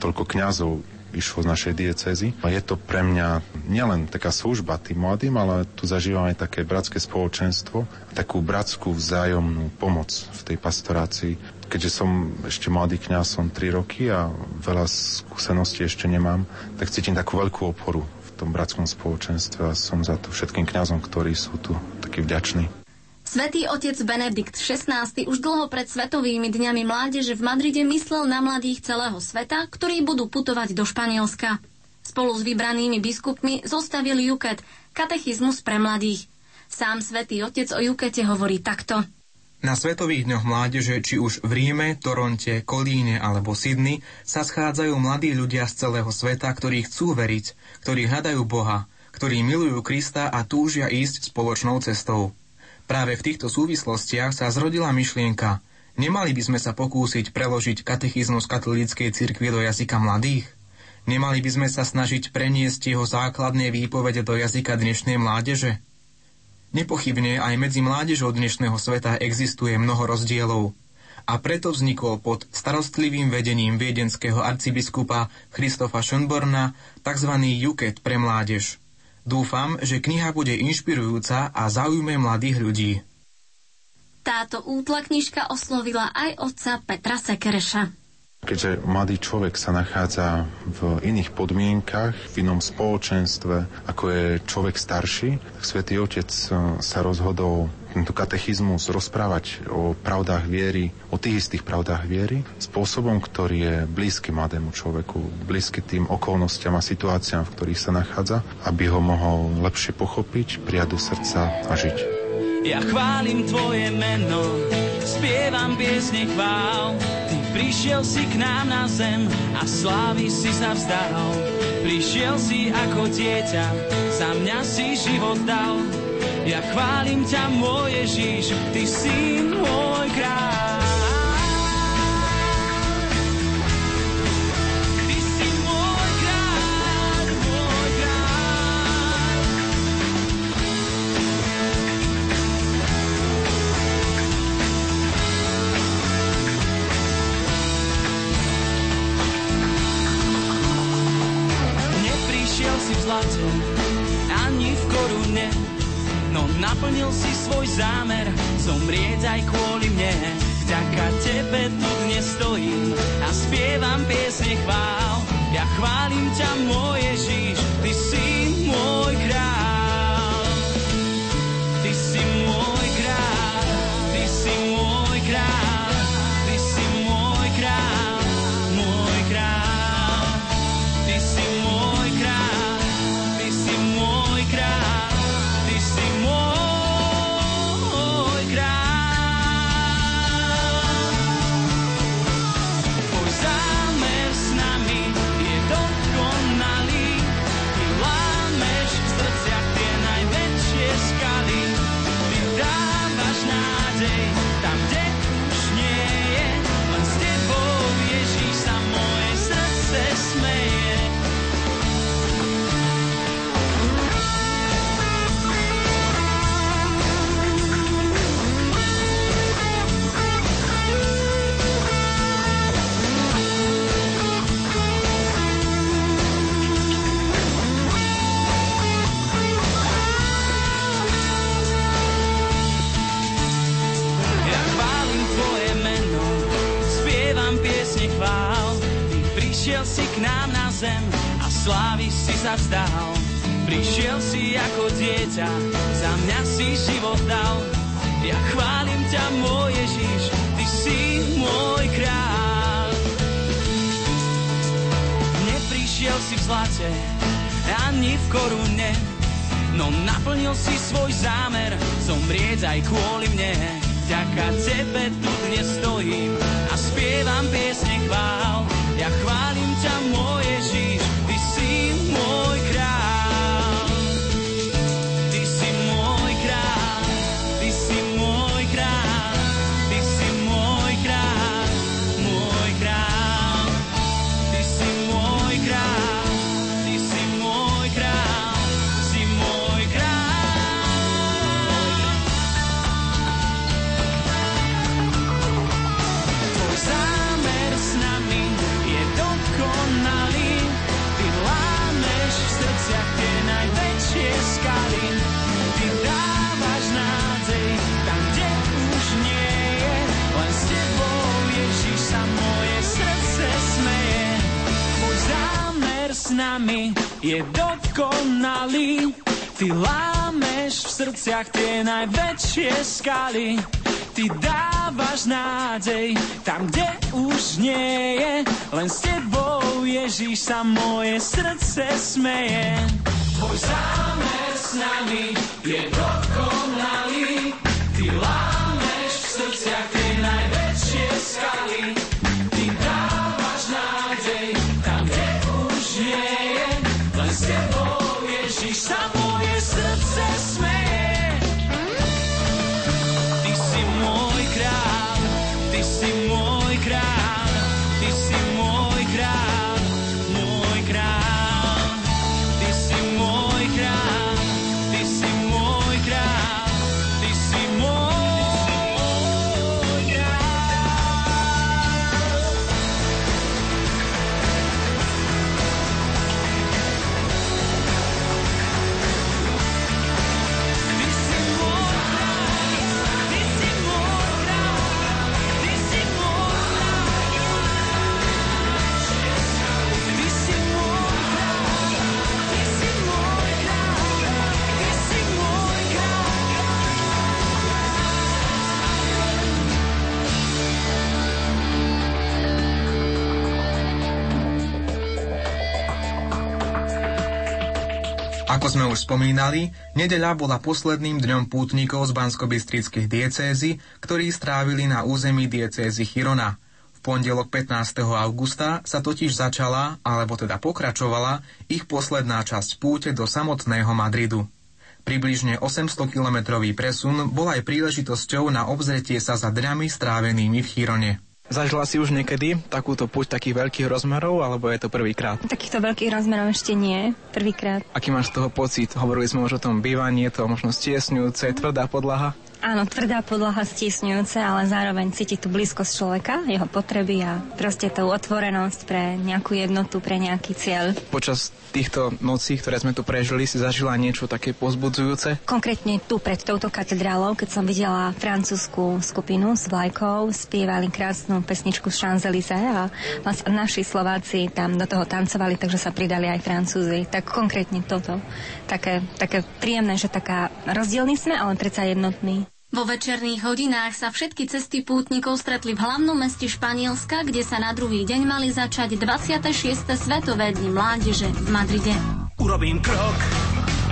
toľko kňazov išlo z našej diecezy. A je to pre mňa nielen taká služba tým mladým, ale tu zažívam aj také bratské spoločenstvo, takú bratskú vzájomnú pomoc v tej pastorácii keďže som ešte mladý kňaz, som 3 roky a veľa skúseností ešte nemám, tak cítim takú veľkú oporu v tom bratskom spoločenstve a som za to všetkým kňazom, ktorí sú tu takí vďační. Svetý otec Benedikt XVI už dlho pred Svetovými dňami mládeže v Madride myslel na mladých celého sveta, ktorí budú putovať do Španielska. Spolu s vybranými biskupmi zostavil Juket, katechizmus pre mladých. Sám svätý otec o Jukete hovorí takto. Na Svetových dňoch mládeže, či už v Ríme, Toronte, Kolíne alebo Sydney, sa schádzajú mladí ľudia z celého sveta, ktorí chcú veriť, ktorí hľadajú Boha, ktorí milujú Krista a túžia ísť spoločnou cestou. Práve v týchto súvislostiach sa zrodila myšlienka, nemali by sme sa pokúsiť preložiť katechizmus katolíckej cirkvi do jazyka mladých? Nemali by sme sa snažiť preniesť jeho základné výpovede do jazyka dnešnej mládeže? Nepochybne aj medzi mládežou dnešného sveta existuje mnoho rozdielov a preto vznikol pod starostlivým vedením viedenského arcibiskupa Christofa Schönborna tzv. Juket pre mládež. Dúfam, že kniha bude inšpirujúca a zaujme mladých ľudí. Táto útla knižka oslovila aj otca Petra Sekereša. Keďže mladý človek sa nachádza v iných podmienkach, v inom spoločenstve, ako je človek starší, tak Svetý Otec e, sa rozhodol tento katechizmus rozprávať o pravdách viery, o tých istých pravdách viery, spôsobom, ktorý je blízky mladému človeku, blízky tým okolnostiam a situáciám, v ktorých sa nachádza, aby ho mohol lepšie pochopiť, prijať do srdca a žiť. Ja chválim Tvoje meno, spievam piesne chvál, Prišiel si k nám na zem a slávy si sa vzdal. Prišiel si ako dieťa, za mňa si život dal. Ja chválim ťa, môj Ježiš, ty si môj kráľ. Naplnil si svoj zámer, zomrieť aj kvôli mne. Vďaka tebe tu dnes stojím a spievam piesne chvál. Ja chválim ťa, môj si k nám na zem a slávy si sa vzdal. Prišiel si ako dieťa, za mňa si život dal. Ja chválim ťa, môj Ježiš, ty si môj kráľ. Neprišiel si v zlate, ani v korune, no naplnil si svoj zámer, zomrieť aj kvôli mne. Vďaka tebe tu dnes stojím a spievam piesne chvál. Ja chválim ťa, môj Ježiš, nami je dokonalý. Ty lámeš v srdciach tie najväčšie skaly. Ty dávaš nádej tam, kde už nie je. Len s tebou, Ježíš, sa moje srdce smeje. Tvoj zámer s nami je dokonalý. Ty lámeš v srdciach tie najväčšie skaly. Ako sme už spomínali, nedeľa bola posledným dňom pútnikov z bansko diecézy, ktorí strávili na území diecézy Chirona. V pondelok 15. augusta sa totiž začala, alebo teda pokračovala, ich posledná časť púte do samotného Madridu. Približne 800-kilometrový presun bol aj príležitosťou na obzretie sa za dňami strávenými v Chirone. Zažila si už niekedy takúto púť takých veľkých rozmerov, alebo je to prvýkrát? Takýchto veľkých rozmerov ešte nie, prvýkrát. Aký máš z toho pocit? Hovorili sme už o tom bývaní, je to možno stiesňujúce, tvrdá podlaha? Áno, tvrdá podlaha stiesňujúce, ale zároveň cíti tú blízkosť človeka, jeho potreby a proste tú otvorenosť pre nejakú jednotu, pre nejaký cieľ. Počas týchto nocí, ktoré sme tu prežili, si zažila niečo také pozbudzujúce? Konkrétne tu pred touto katedrálou, keď som videla francúzskú skupinu s vlajkou, spievali krásnu pesničku Champs-Élysées a naši Slováci tam do toho tancovali, takže sa pridali aj Francúzi. Tak konkrétne toto. Také, také príjemné, že taká rozdielný sme, ale predsa jednotný. Vo večerných hodinách sa všetky cesty pútnikov stretli v hlavnom meste Španielska, kde sa na druhý deň mali začať 26. Svetové dni mládeže v Madride. Urobím krok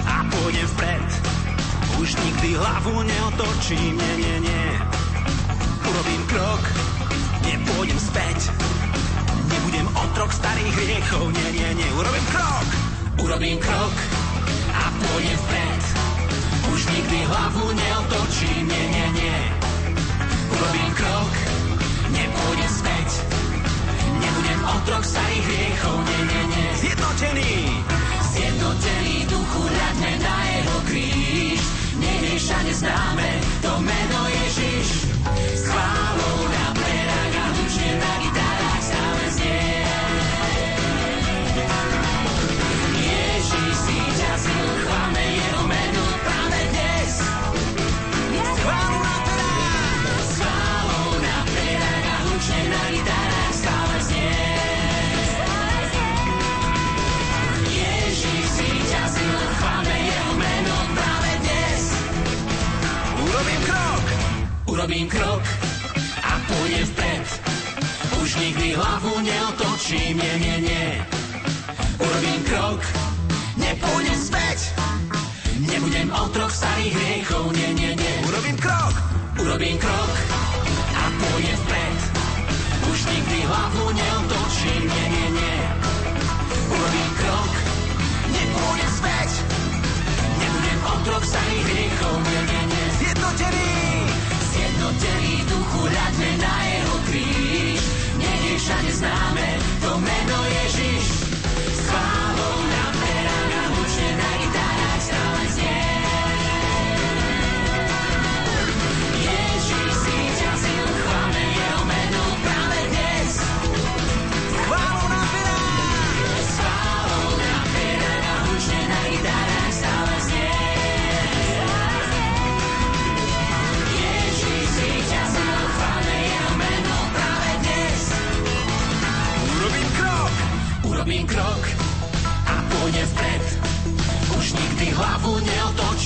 a pôjdem vpred. Už nikdy hlavu neotočím, nie, nie, nie. Urobím krok, nepôjdem späť. Nebudem otrok starých hriechov, nie, nie, nie. Urobím krok, urobím krok a pôjdem vpred. Už nikdy hlavu neotočím, nie, nie, nie. Urobím krok, nepôjdem späť. Nebudem otrok starých hriechov, nie, nie, nie. Zjednotený, zjednotený duchu, hľadme na jeho kríž. Nech je všade známe to meno Ježiš. Urobím krok a pôjdem vpred. Už nikdy hlavu neotočím, nie, nie, nie. Urobím krok, nepôjdem späť. Nebudem otrok starých hriechov, nie, nie, nie. Urobím krok, urobím krok a pôjdem vpred. Už nikdy hlavu neotočím, nie, nie, nie. Urobím krok,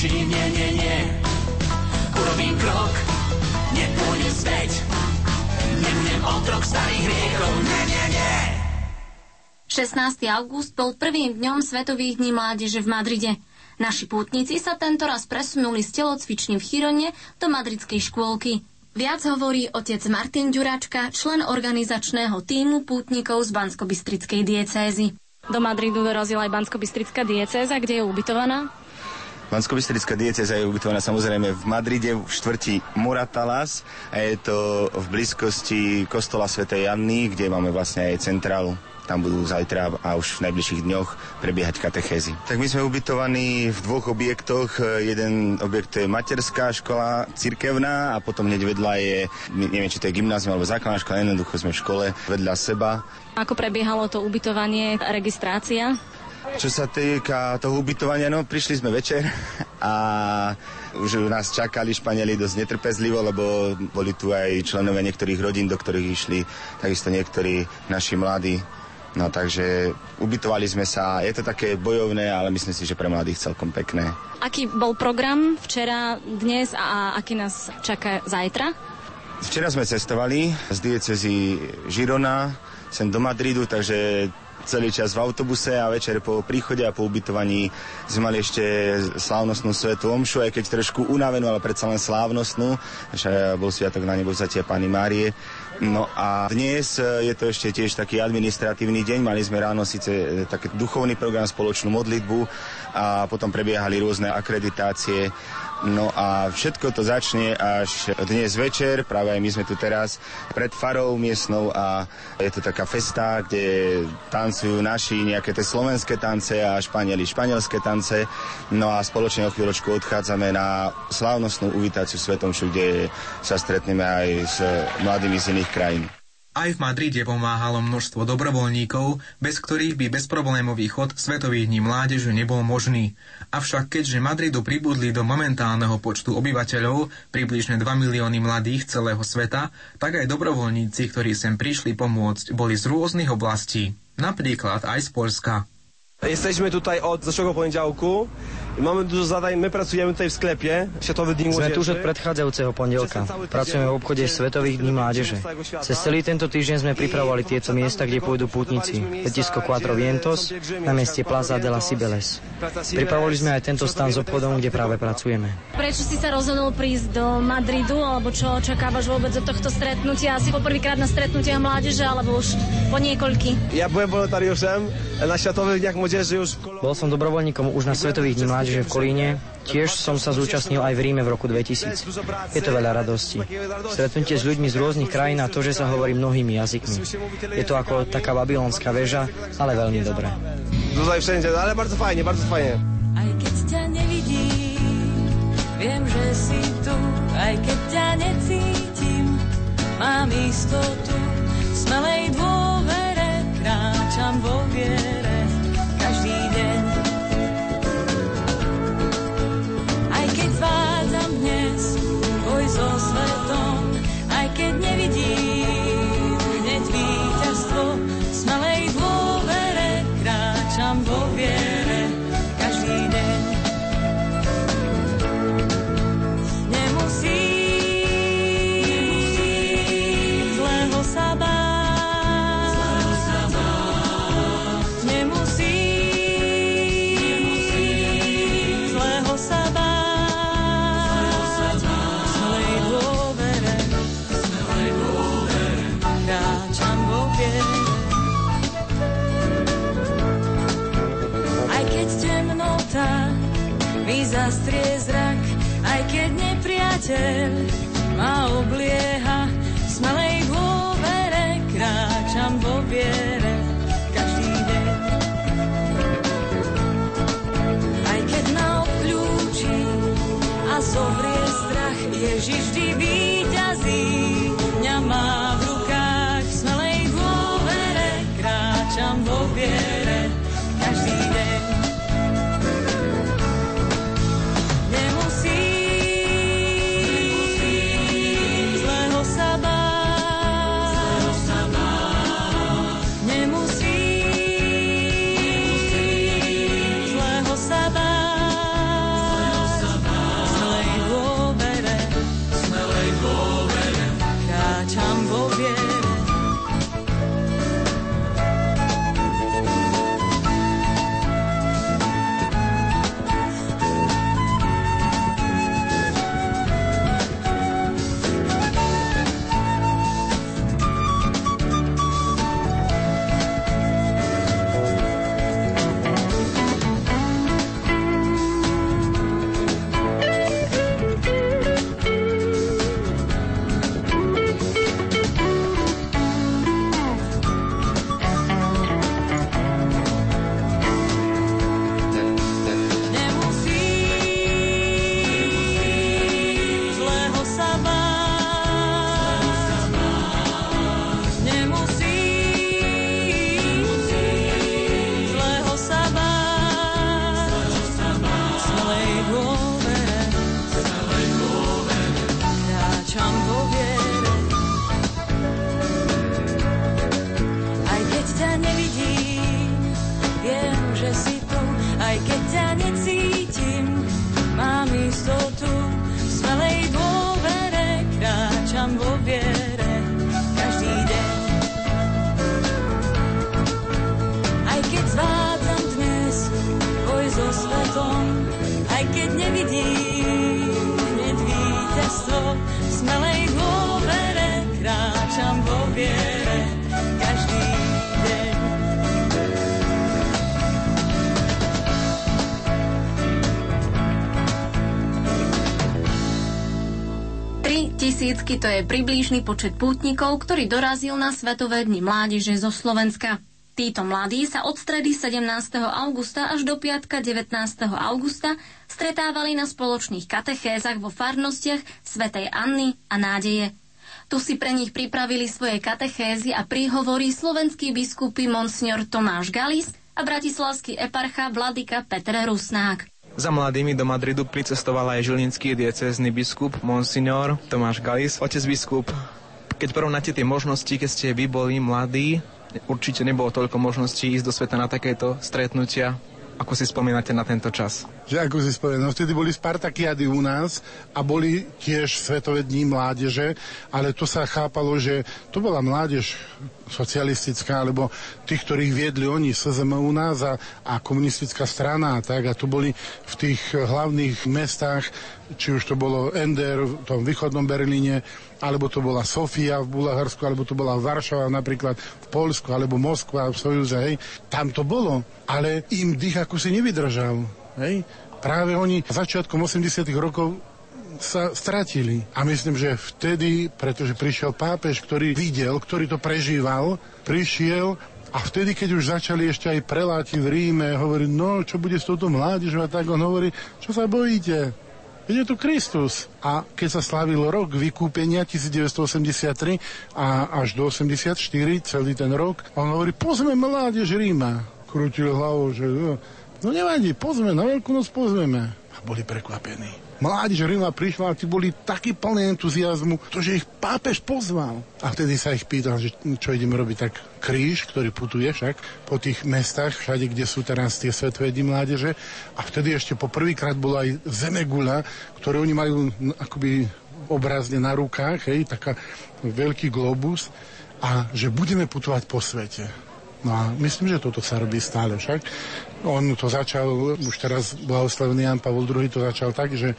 neotočím, nie, nie, nie. Urobím krok, nepôjdem späť. Nebudem otrok starých hriechov, nie, nie, nie. 16. august bol prvým dňom Svetových dní mládeže v Madride. Naši pútnici sa tento raz presunuli z telocvične v Chirone do madridskej škôlky. Viac hovorí otec Martin Ďuračka, člen organizačného týmu pútnikov z Banskobystrickej diecézy. Do Madridu dorazila aj Banskobystrická diecéza, kde je ubytovaná. Banskobystrická dieceza je ubytovaná samozrejme v Madride, v štvrti Moratalas a je to v blízkosti kostola svätej Janny, kde máme vlastne aj centrálu. Tam budú zajtra a už v najbližších dňoch prebiehať katechézy. Tak my sme ubytovaní v dvoch objektoch. Jeden objekt je materská škola cirkevná a potom hneď vedľa je, neviem, či to je gymnázium alebo základná škola, jednoducho sme v škole vedľa seba. Ako prebiehalo to ubytovanie, registrácia? Čo sa týka toho ubytovania, no prišli sme večer a už nás čakali Španieli dosť netrpezlivo, lebo boli tu aj členovia niektorých rodín, do ktorých išli takisto niektorí naši mladí. No takže ubytovali sme sa, je to také bojovné, ale myslím si, že pre mladých celkom pekné. Aký bol program včera, dnes a aký nás čaká zajtra? Včera sme cestovali z diecezy Žirona sem do Madridu, takže celý čas v autobuse a večer po príchode a po ubytovaní sme mali ešte slávnostnú svetu omšu, aj keď trošku unavenú, ale predsa len slávnostnú. Že bol sviatok na nebovzatia Pany Márie. No a dnes je to ešte tiež taký administratívny deň. Mali sme ráno síce taký duchovný program, spoločnú modlitbu a potom prebiehali rôzne akreditácie. No a všetko to začne až dnes večer, práve aj my sme tu teraz pred farou miestnou a je to taká festa, kde tancujú naši nejaké tie slovenské tance a Španieli španielské tance. No a spoločne o chvíľočku odchádzame na slávnostnú uvítaciu Svetomšu, kde sa stretneme aj s mladými z iných krajín. Aj v Madride pomáhalo množstvo dobrovoľníkov, bez ktorých by bezproblémový chod Svetových dní mládeže nebol možný. Avšak keďže Madridu pribudli do momentálneho počtu obyvateľov približne 2 milióny mladých celého sveta, tak aj dobrovoľníci, ktorí sem prišli pomôcť, boli z rôznych oblastí, napríklad aj z Polska. Jesteśmy tutaj od zeszłego poniedziałku. Mamy dużo zadań, my pracujemy tutaj w sklepie Światowy Dzień Sme tu už od Młodzieży. predchádzajúceho pondelka. Pracujeme v obchode Svetových dní mládeže. Cez celý tento týždeň sme pripravovali tieto miesta, kde pôjdu pútnici. Letisko Quattro Vientos na mieste Plaza de la Cibeles. Pripravovali sme aj tento stan s obchodom, kde práve pracujeme. Prečo si sa rozhodol prísť do Madridu, alebo čo očakávaš vôbec od tohto stretnutia? Asi poprvýkrát na stretnutiach mládeže, alebo už po niekoľky? Ja byłem wolontariuszem na Światowych Dniach Młodzieży Bol som dobrovoľníkom už na Svetových dní mládeže v Kolíne. Tiež som sa zúčastnil aj v Ríme v roku 2000. Je to veľa radosti. Stretnutie s ľuďmi z rôznych krajín a to, že sa hovorí mnohými jazykmi. Je to ako taká babylonská väža, ale veľmi dobré. wszędzie, no ale bardzo fajnie, bardzo fajnie. Aj keď ťa nevidím, viem, že si tu. Aj keď ťa necítim, mám istotu. Smelej dôvere kráčam vo viere každý deň. Aj keď zvádzam dnes boj so svetom, aj keď nevidím zastrie zrak, aj keď nepriateľ ma oblieha. V smelej dôvere kráčam vo viere každý deň. Aj keď ma obklúči a zohrie strach, Ježiš vždy tisícky to je približný počet pútnikov, ktorý dorazil na Svetové dni mládeže zo Slovenska. Títo mladí sa od stredy 17. augusta až do piatka 19. augusta stretávali na spoločných katechézach vo farnostiach Svetej Anny a Nádeje. Tu si pre nich pripravili svoje katechézy a príhovory slovenskí biskupy Monsignor Tomáš Galis a bratislavský eparcha Vladyka Peter Rusnák. Za mladými do Madridu pricestoval aj žilinský diecézny biskup Monsignor Tomáš Galis. Otec biskup, keď porovnáte tie možnosti, keď ste vy boli mladí, určite nebolo toľko možností ísť do sveta na takéto stretnutia. Ako si spomínate na tento čas? Že ako si spomínam, vtedy boli Spartakiady u nás a boli tiež Svetové dní mládeže, ale to sa chápalo, že to bola mládež socialistická, alebo tých, ktorých viedli oni, SZM u nás a, a komunistická strana a tak. A to boli v tých hlavných mestách, či už to bolo Ender v tom východnom Berlíne, alebo to bola Sofia v Bulharsku, alebo to bola Varšava napríklad v Polsku, alebo Moskva v Sojuze, hej. Tam to bolo, ale im dých ako si nevydržal, hej. Práve oni začiatkom 80 rokov sa stratili. A myslím, že vtedy, pretože prišiel pápež, ktorý videl, ktorý to prežíval, prišiel a vtedy, keď už začali ešte aj preláti v Ríme hovoriť, no čo bude s touto mládežou a tak, on hovorí, čo sa bojíte? Je tu Kristus. A keď sa slavil rok vykúpenia 1983 a až do 84, celý ten rok, on hovorí, pozme mládež Ríma. Krútil hlavou, že no, no nevadí, pozme, na Veľkú noc pozveme. A boli prekvapení. Mládež Ríma prišla a tí boli takí plní entuziasmu, to, že ich pápež pozval. A vtedy sa ich pýtal, že čo ideme robiť, tak kríž, ktorý putuje však po tých mestách, všade, kde sú teraz tie svetové dni mládeže. A vtedy ešte po prvýkrát bola aj zemegula, ktorú oni majú akoby obrazne na rukách, hej, taká veľký globus a že budeme putovať po svete. No a myslím, že toto sa robí stále však. On to začal, už teraz blahoslavený Jan Pavol II to začal tak, že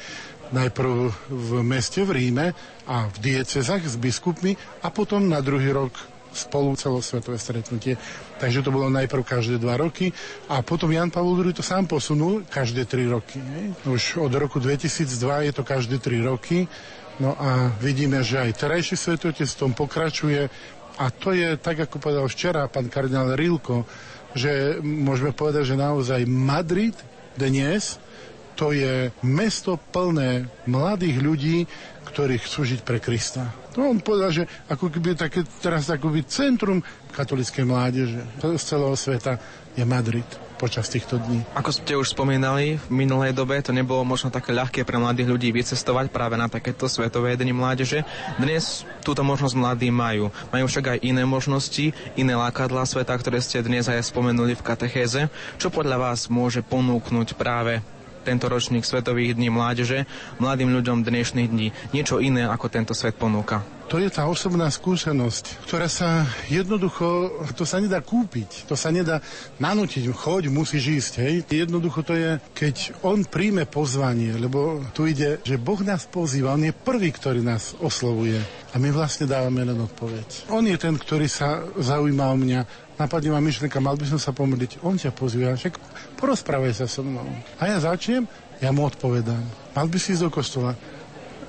najprv v meste v Ríme a v diecezach s biskupmi a potom na druhý rok spolu celosvetové stretnutie. Takže to bolo najprv každé dva roky a potom Jan Pavol II to sám posunul každé tri roky. Ne? Už od roku 2002 je to každé tri roky. No a vidíme, že aj terajší svetotec v tom pokračuje a to je, tak ako povedal včera pán kardinál Rilko, že môžeme povedať, že naozaj Madrid dnes to je mesto plné mladých ľudí, ktorí chcú žiť pre Krista. To on povedal, že ako keby také, teraz akoby centrum katolickej mládeže z celého sveta je Madrid počas týchto dní. Ako ste už spomínali, v minulej dobe to nebolo možno také ľahké pre mladých ľudí vycestovať práve na takéto svetové dni mládeže. Dnes túto možnosť mladí majú. Majú však aj iné možnosti, iné lákadlá sveta, ktoré ste dnes aj spomenuli v katechéze. Čo podľa vás môže ponúknuť práve tento ročník Svetových dní mládeže mladým ľuďom dnešných dní niečo iné, ako tento svet ponúka. To je tá osobná skúsenosť, ktorá sa jednoducho, to sa nedá kúpiť, to sa nedá nanútiť, choď, musíš ísť, hej. Jednoducho to je, keď on príjme pozvanie, lebo tu ide, že Boh nás pozýva, on je prvý, ktorý nás oslovuje a my vlastne dávame len odpoveď. On je ten, ktorý sa zaujíma o mňa, napadne ma myšlenka, mal by som sa pomodliť, on ťa pozýva, však porozprávaj sa so mnou. A ja začnem, ja mu odpovedám. Mal by si ísť do kostola,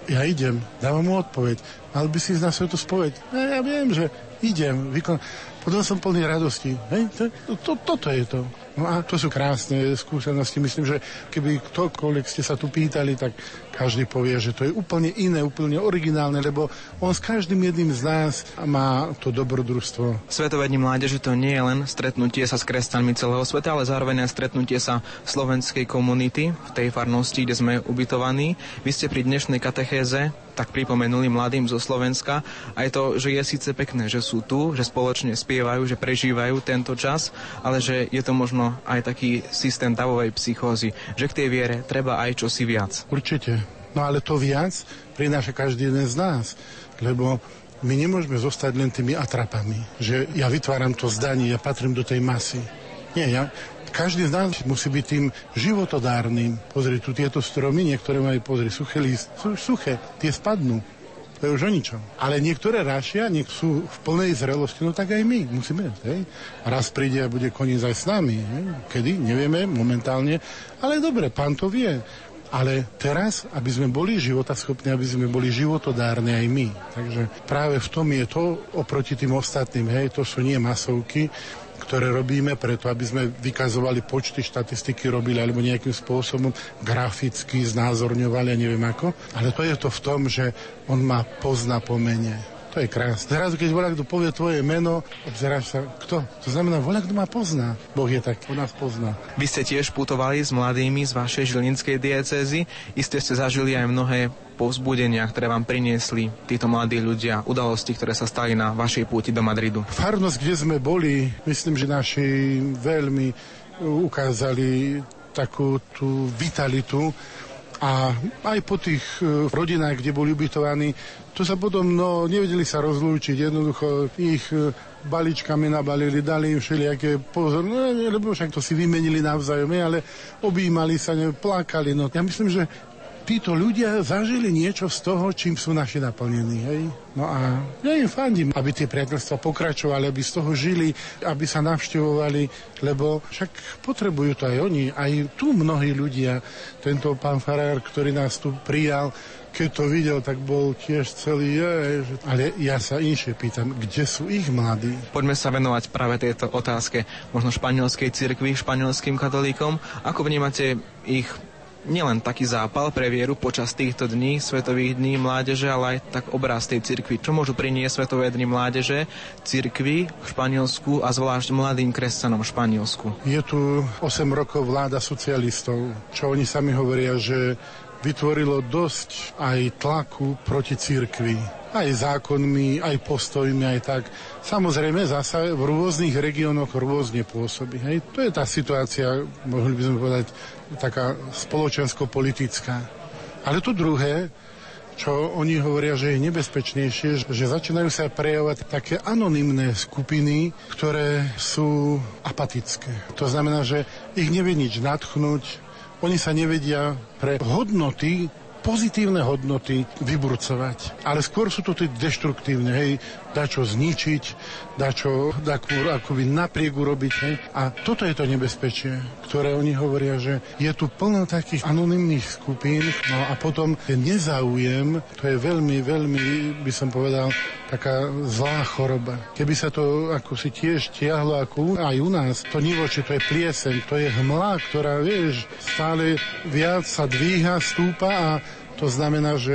ja idem, dávam mu odpoveď. Mal by si ísť na svetu spoveď. Ja, ja viem, že idem, vykon... Potom som plný radosti. Hej? To, to, toto je to. No a to sú krásne skúsenosti. Myslím, že keby ktokoľvek ste sa tu pýtali, tak každý povie, že to je úplne iné, úplne originálne, lebo on s každým jedným z nás má to dobrodružstvo. Svetové dni mládeže to nie je len stretnutie sa s kresťanmi celého sveta, ale zároveň aj stretnutie sa slovenskej komunity v tej farnosti, kde sme ubytovaní. Vy ste pri dnešnej katechéze tak pripomenuli mladým zo Slovenska aj to, že je síce pekné, že sú tu, že spoločne spievajú, že prežívajú tento čas, ale že je to možno aj taký systém davovej psychózy, že k tej viere treba aj čosi viac. Určite. No ale to viac prináša každý jeden z nás, lebo my nemôžeme zostať len tými atrapami, že ja vytváram to zdanie, ja patrím do tej masy. Nie, ja, každý z nás musí byť tým životodárnym. Pozri, tu tieto stromy, niektoré majú, pozri, suché list, sú suché, tie spadnú. To je už o ničom. Ale niektoré rašia, nech sú v plnej zrelosti, no tak aj my musíme. Hej? Raz príde a bude koniec aj s nami. Hej? Kedy? Nevieme momentálne. Ale dobre, pán to vie. Ale teraz, aby sme boli životaschopní, aby sme boli životodárni aj my. Takže práve v tom je to oproti tým ostatným. Hej, to sú nie masovky, ktoré robíme preto, aby sme vykazovali počty, štatistiky robili alebo nejakým spôsobom graficky znázorňovali neviem ako. Ale to je to v tom, že on ma pozná po mene. To je krásne. Zrazu, keď volá, kto povie tvoje meno, obzeráš sa, kto? To znamená, volá, kto ma pozná. Boh je tak, on nás pozná. Vy ste tiež putovali s mladými z vašej žilinskej diecézy. Isté ste zažili aj mnohé povzbudenia, ktoré vám priniesli títo mladí ľudia, udalosti, ktoré sa stali na vašej púti do Madridu. Farnosť, kde sme boli, myslím, že naši veľmi ukázali takú tú vitalitu a aj po tých e, rodinách, kde boli ubytovaní, to sa potom, no, nevedeli sa rozlúčiť, jednoducho ich e, balíčkami nabalili, dali im všelijaké pozor, no, lebo však to si vymenili navzájom, ale objímali sa, ne, plakali, no. Ja myslím, že títo ľudia zažili niečo z toho, čím sú naši naplnení. Hej? No a ja im fandím, aby tie priateľstva pokračovali, aby z toho žili, aby sa navštevovali, lebo však potrebujú to aj oni. Aj tu mnohí ľudia, tento pán Farár, ktorý nás tu prijal, keď to videl, tak bol tiež celý, je, ale ja sa inšie pýtam, kde sú ich mladí? Poďme sa venovať práve tejto otázke možno španielskej cirkvi, španielským katolíkom. Ako vnímate ich nielen taký zápal pre vieru počas týchto dní, Svetových dní mládeže, ale aj tak obraz tej cirkvi. Čo môžu priniesť Svetové dni mládeže, cirkvi v Španielsku a zvlášť mladým kresťanom v Španielsku? Je tu 8 rokov vláda socialistov, čo oni sami hovoria, že vytvorilo dosť aj tlaku proti cirkvi. Aj zákonmi, aj postojmi, aj tak. Samozrejme, zasa v rôznych regiónoch rôzne pôsobí. Hej. To je tá situácia, mohli by sme povedať, taká spoločensko-politická. Ale to druhé, čo oni hovoria, že je nebezpečnejšie, že začínajú sa prejavovať také anonymné skupiny, ktoré sú apatické. To znamená, že ich nevie nič natchnúť, oni sa nevedia pre hodnoty pozitívne hodnoty vyburcovať. Ale skôr sú to tie deštruktívne, hej, dačo zničiť, dačo takú akoby napriek urobiť, hej. A toto je to nebezpečie, ktoré oni hovoria, že je tu plno takých anonimných skupín, no a potom ten nezáujem, to je veľmi, veľmi, by som povedal, taká zlá choroba. Keby sa to ako si tiež tiahlo ako aj u nás, to nivoče, to je plieseň, to je hmla, ktorá, vieš, stále viac sa dvíha, stúpa a to znamená, že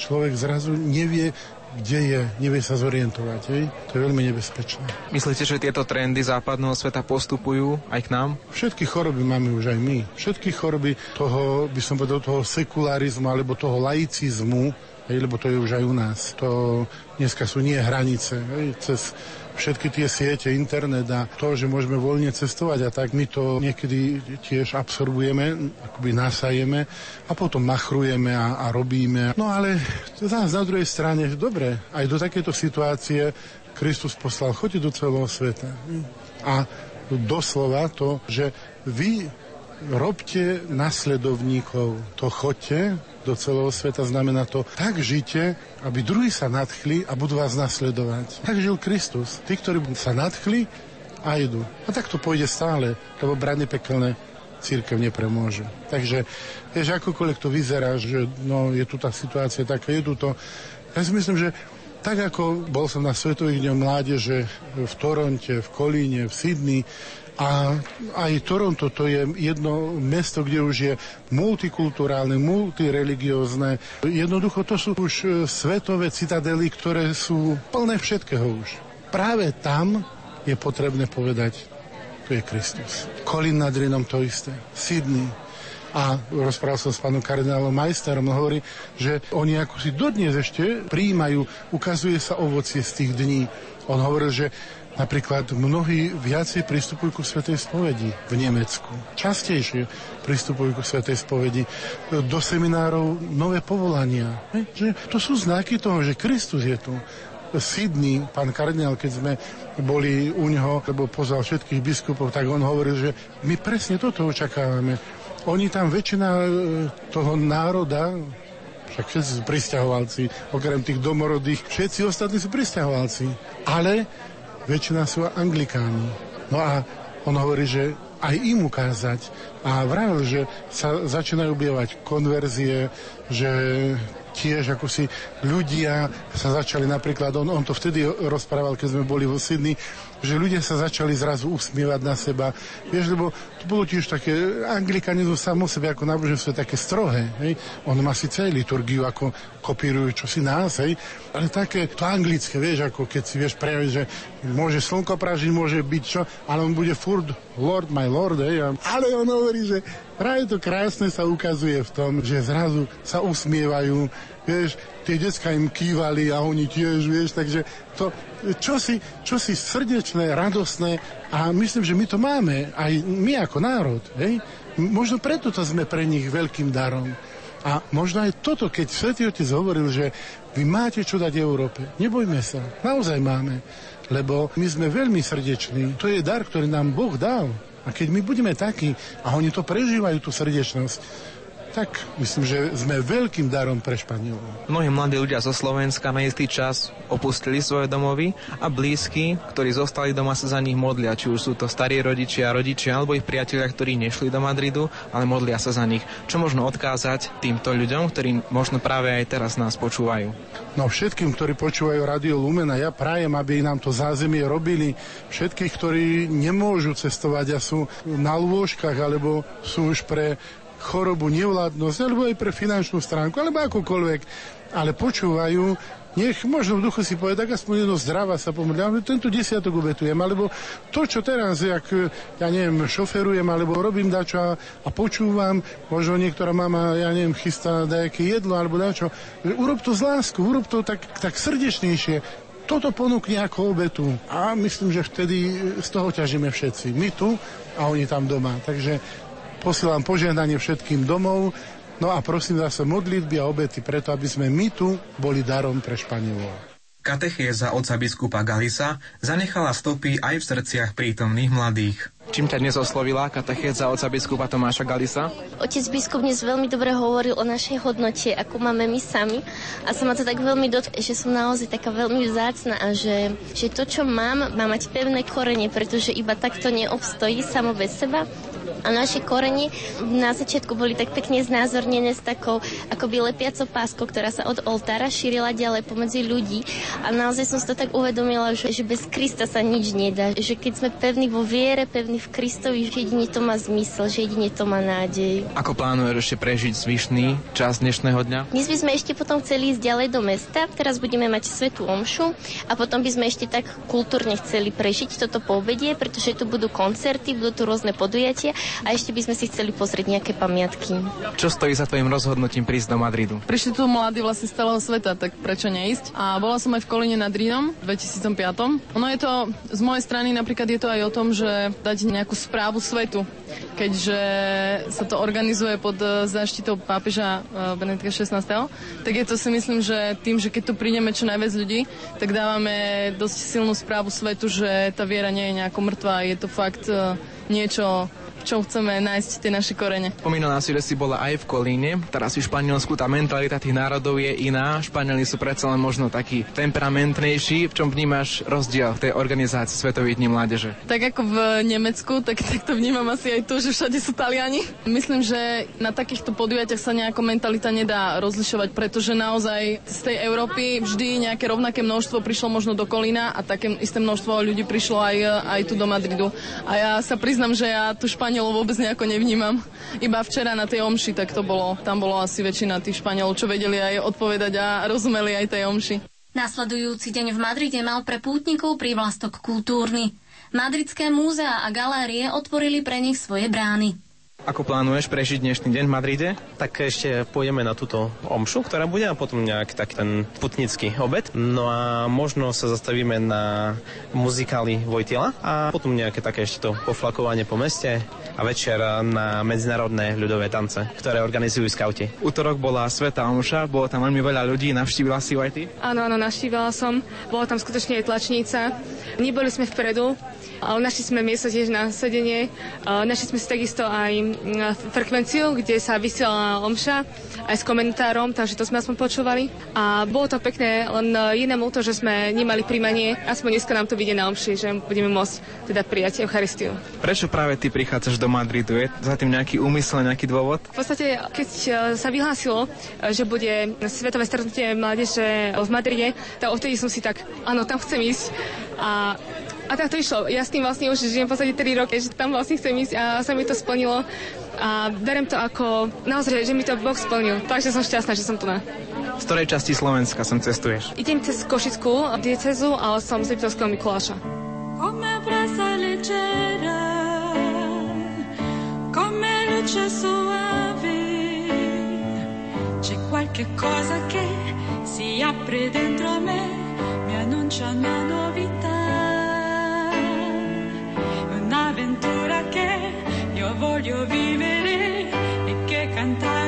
človek zrazu nevie, kde je, nevie sa zorientovať. Hej? To je veľmi nebezpečné. Myslíte, že tieto trendy západného sveta postupujú aj k nám? Všetky choroby máme už aj my. Všetky choroby toho, by som povedal, toho sekularizmu alebo toho laicizmu, hej, lebo to je už aj u nás. To dneska sú nie hranice. Hej, cez všetky tie siete, internet a to, že môžeme voľne cestovať a tak my to niekedy tiež absorbujeme, akoby nasajeme a potom machrujeme a, a robíme. No ale zás na druhej strane, dobre, aj do takéto situácie Kristus poslal, choďte do celého sveta. A doslova to, že vy robte nasledovníkov, to chodte do celého sveta, znamená to, tak žite, aby druhí sa nadchli a budú vás nasledovať. Tak žil Kristus. Tí, ktorí sa nadchli a idú. A tak to pôjde stále, lebo brany pekelné církev nepremôže. Takže, vieš, akokoľvek to vyzerá, že no, je tu tá situácia taká, je tu to. Ja si myslím, že tak ako bol som na Svetových dňoch mládeže v Toronte, v Kolíne, v Sydney, a aj Toronto to je jedno mesto, kde už je multikulturálne, multireligiózne. Jednoducho to sú už e, svetové citadely, ktoré sú plné všetkého už. Práve tam je potrebné povedať, tu je Kristus. Colin nad Rinom to isté. Sydney, a rozprával som s pánom kardinálom Majsterom, hovorí, že oni ako si dodnes ešte prijímajú, ukazuje sa ovocie z tých dní. On hovoril, že Napríklad mnohí viacej pristupujú ku Svetej spovedi v Nemecku. Častejšie pristupujú ku Svetej spovedi. Do seminárov nové povolania. Že to sú znaky toho, že Kristus je tu. Sydney, pán kardinál, keď sme boli u neho, lebo pozval všetkých biskupov, tak on hovoril, že my presne toto očakávame. Oni tam väčšina e, toho národa, však všetci sú pristahovalci, okrem tých domorodých, všetci ostatní sú pristahovalci. Ale väčšina sú anglikáni. No a on hovorí, že aj im ukázať. A vravil, že sa začínajú objavať konverzie, že tiež ako si ľudia sa začali napríklad, on, on to vtedy rozprával, keď sme boli v Sydney, že ľudia sa začali zrazu usmievať na seba. Vieš, lebo to bolo tiež také, anglikanizmus samo sebe ako náboženstvo je také strohé. Hej? On má síce liturgiu, ako kopírujú čosi nás, hej? ale také to anglické, vieš, ako keď si vieš prejaviť, že môže slnko pražiť, môže byť čo, ale on bude furt Lord, my Lord, hej? ale on že práve to krásne sa ukazuje v tom, že zrazu sa usmievajú, vieš, tie decka im kývali a oni tiež, vieš, takže to čosi, čosi srdečné, radosné a myslím, že my to máme, aj my ako národ, hej? Možno preto to sme pre nich veľkým darom. A možno aj toto, keď Svetý Otec hovoril, že vy máte čo dať Európe. Nebojme sa, naozaj máme. Lebo my sme veľmi srdeční. To je dar, ktorý nám Boh dal. A keď my budeme takí, a oni to prežívajú, tú srdečnosť, tak myslím, že sme veľkým darom pre Španielov. Mnohí mladí ľudia zo Slovenska na istý čas opustili svoje domovy a blízky, ktorí zostali doma, sa za nich modlia. Či už sú to starí rodičia, rodičia alebo ich priatelia, ktorí nešli do Madridu, ale modlia sa za nich. Čo možno odkázať týmto ľuďom, ktorí možno práve aj teraz nás počúvajú? No všetkým, ktorí počúvajú Radio Lumena, ja prajem, aby nám to zázemie robili. Všetkých, ktorí nemôžu cestovať a sú na lôžkach alebo sú už pre chorobu, nevládnosť, alebo aj pre finančnú stránku, alebo akokoľvek, ale počúvajú, nech možno v duchu si povie, tak aspoň jedno zdravá sa pomôže, tento desiatok ubetujem, alebo to, čo teraz, jak, ja neviem, šoferujem, alebo robím dačo a, a počúvam, možno niektorá mama, ja neviem, chystá nejaké jedlo, alebo dačo, urob to z lásku, urob to tak, tak srdečnejšie, toto ponúkne ako obetu. A myslím, že vtedy z toho ťažíme všetci. My tu a oni tam doma. Takže Posielam požiadanie všetkým domov, no a prosím zase modlitby a obety preto, aby sme my tu boli darom pre Španielov. Katechéza otca biskupa Galisa zanechala stopy aj v srdciach prítomných mladých. Čím ťa dnes oslovila katechéza oca biskupa Tomáša Galisa? Otec biskup dnes veľmi dobre hovoril o našej hodnote, ako máme my sami. A sa ma to tak veľmi dotklo, že som naozaj taká veľmi vzácna a že, že to, čo mám, má mať pevné korene, pretože iba takto neobstojí samo bez seba a naše korene na začiatku boli tak pekne znázornené s takou akoby lepiacou páskou, ktorá sa od oltára šírila ďalej pomedzi ľudí a naozaj som si to tak uvedomila, že, že bez Krista sa nič nedá, že keď sme pevní vo viere, pevní v Kristovi, že jedine to má zmysel, že jedine to má nádej. Ako plánuješ ešte prežiť zvyšný čas dnešného dňa? Dnes by sme ešte potom chceli ísť ďalej do mesta, teraz budeme mať svetú omšu a potom by sme ešte tak kultúrne chceli prežiť toto poobedie, pretože tu budú koncerty, budú tu rôzne podujatia a ešte by sme si chceli pozrieť nejaké pamiatky. Čo stojí za tvojim rozhodnutím prísť do Madridu? Prišli tu mladí vlastne z celého sveta, tak prečo neísť? A bola som aj v Kolíne nad Rínom v 2005. Ono je to, z mojej strany napríklad je to aj o tom, že dať nejakú správu svetu, keďže sa to organizuje pod eh, záštitou pápeža eh, Benedikta 16. Tak je to si myslím, že tým, že keď tu prídeme čo najviac ľudí, tak dávame dosť silnú správu svetu, že tá viera nie je nejako mŕtva, je to fakt eh, niečo čom chceme nájsť tie naše korene. Spomínala si, že si bola aj v Kolíne, teraz v Španielsku tá mentalita tých národov je iná. Španieli sú predsa len možno takí temperamentnejší. V čom vnímaš rozdiel v tej organizácii Svetových dní mládeže? Tak ako v Nemecku, tak, tak to vnímam asi aj tu, že všade sú Taliani. Myslím, že na takýchto podujatiach sa nejako mentalita nedá rozlišovať, pretože naozaj z tej Európy vždy nejaké rovnaké množstvo prišlo možno do Kolína a také isté množstvo ľudí prišlo aj, aj tu do Madridu. A ja sa priznam, že ja tu Španiel Španielov vôbec nejako nevnímam. Iba včera na tej omši, tak to bolo, tam bolo asi väčšina tých Španielov, čo vedeli aj odpovedať a rozumeli aj tej omši. Nasledujúci deň v Madride mal pre pútnikov prívlastok kultúrny. Madridské múzea a galérie otvorili pre nich svoje brány. Ako plánuješ prežiť dnešný deň v Madride? Tak ešte pôjdeme na túto omšu, ktorá bude a potom nejak tak ten putnický obed. No a možno sa zastavíme na muzikáli Vojtila a potom nejaké také ešte to poflakovanie po meste a večer na medzinárodné ľudové tance, ktoré organizujú skauti. Útorok bola Sveta Omša, bolo tam veľmi veľa ľudí, navštívila si aj ty? Áno, áno, navštívila som. Bola tam skutočne aj tlačnica. Neboli sme vpredu, ale našli sme miesto tiež na sedenie. Našli sme si takisto aj frekvenciu, kde sa vysiela omša aj s komentárom, takže to sme aspoň počúvali. A bolo to pekné, len mu to, že sme nemali príjmanie, aspoň dneska nám to vidie na omši, že budeme môcť teda prijať Eucharistiu. Prečo práve ty prichádzaš do Madridu? Je za tým nejaký úmysel, nejaký dôvod? V podstate, keď e, sa vyhlásilo, e, že bude Svetové stretnutie mládeže v Madride, tak odtedy som si tak, áno, tam chcem ísť. A a tak to išlo. Ja s tým vlastne už žijem v podstate 3 roky, že tam vlastne chcem ísť a sa mi to splnilo. A berem to ako naozaj, že mi to Boh splnil. Takže som šťastná, že som tu na. Z ktorej časti Slovenska sem cestuješ? Idem cez Košickú diecezu, ale som z Liptovského Mikuláša. Come brasa leggera, come luce soave, c'è qualche cosa che si apre dentro me, mi annuncia una novità. Un'avventura che io voglio vivere e che cantare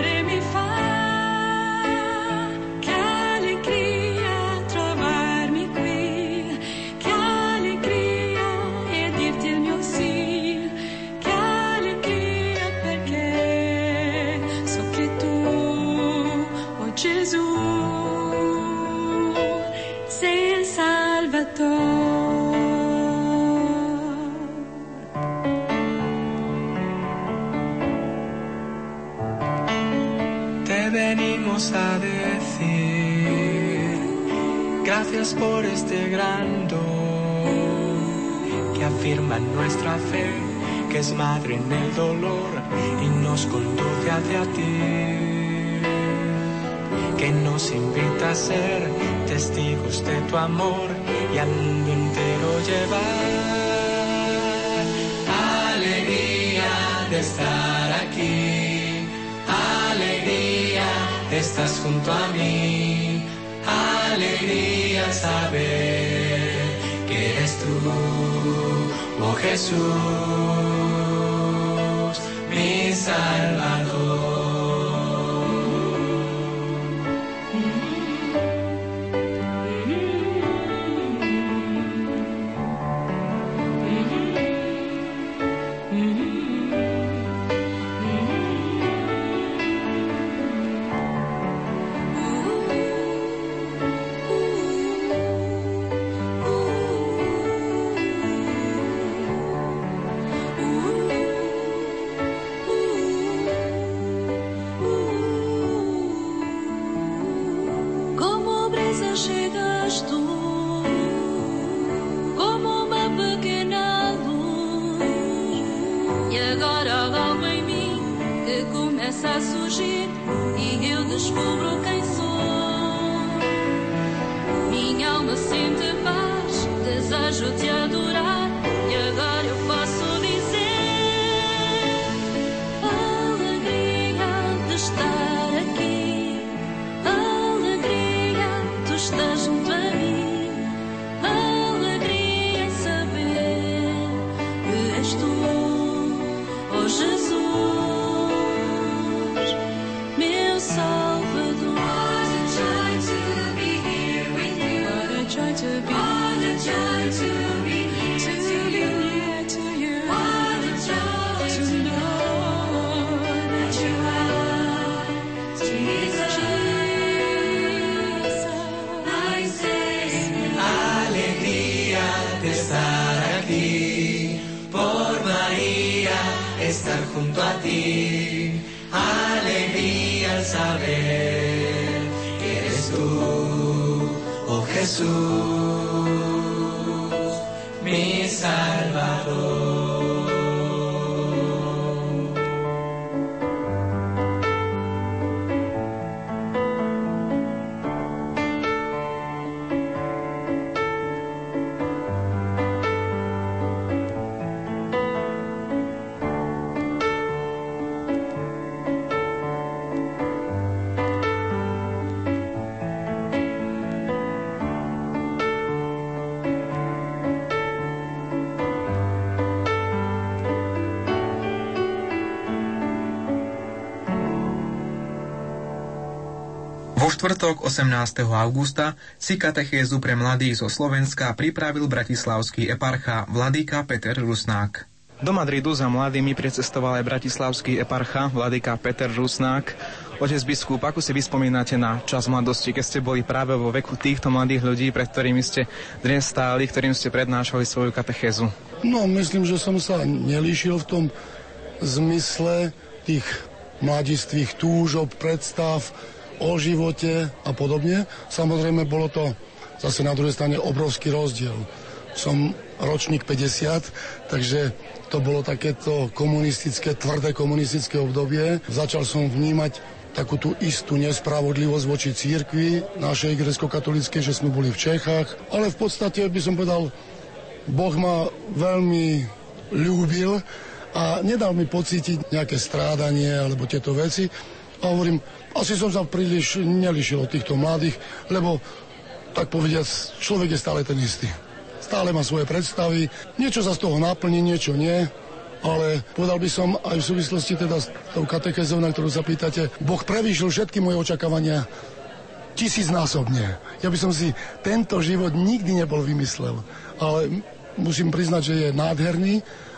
a decir. Gracias por este gran don que afirma nuestra fe, que es madre en el dolor y nos conduce hacia ti, que nos invita a ser testigos de tu amor y al mundo entero llevar alegría de estar estás junto a mí. Alegría saber que eres tú, oh Jesús, mi Salvador. Štvrtok 18. augusta si katechézu pre mladých zo Slovenska pripravil bratislavský eparcha Vladika Peter Rusnák. Do Madridu za mladými precestoval aj bratislavský eparcha Vladika Peter Rusnák. Otec biskup, ako si vyspomínate na čas mladosti, keď ste boli práve vo veku týchto mladých ľudí, pred ktorými ste dnes stáli, ktorým ste prednášali svoju katechézu? No, myslím, že som sa nelíšil v tom zmysle tých mladistvých túžob, predstav o živote a podobne. Samozrejme, bolo to zase na druhej strane obrovský rozdiel. Som ročník 50, takže to bolo takéto komunistické, tvrdé komunistické obdobie. Začal som vnímať takú tú istú nespravodlivosť voči církvi našej grecko-katolíckej, že sme boli v Čechách. Ale v podstate by som povedal, Boh ma veľmi ľúbil a nedal mi pocítiť nejaké strádanie alebo tieto veci. A hovorím, asi som sa príliš nelišil od týchto mladých, lebo tak povediac, človek je stále ten istý. Stále má svoje predstavy, niečo sa z toho naplní, niečo nie, ale povedal by som aj v súvislosti teda s tou katekézou, na ktorú sa pýtate, Boh prevýšil všetky moje očakávania tisícnásobne. Ja by som si tento život nikdy nebol vymyslel, ale musím priznať, že je nádherný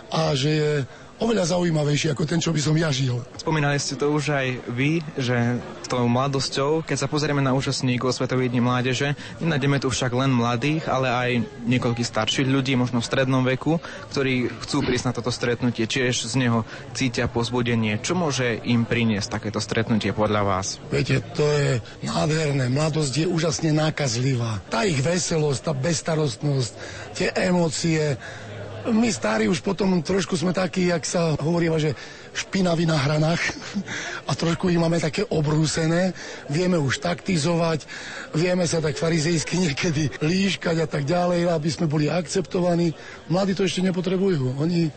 a že je oveľa zaujímavejší ako ten, čo by som ja žil. Spomínali ste to už aj vy, že tou mladosťou, keď sa pozrieme na účastníkov Svetových dní mládeže, nenájdeme tu však len mladých, ale aj niekoľkých starších ľudí, možno v strednom veku, ktorí chcú prísť na toto stretnutie, tiež z neho cítia pozbudenie. Čo môže im priniesť takéto stretnutie podľa vás? Viete, to je nádherné. Mladosť je úžasne nákazlivá. Tá ich veselosť, tá bestarostnosť, tie emócie, my starí už potom trošku sme takí, jak sa hovoríva, že špinaví na hranách a trošku ich máme také obrúsené. Vieme už taktizovať, vieme sa tak farizejsky niekedy líškať a tak ďalej, aby sme boli akceptovaní. Mladí to ešte nepotrebujú. Oni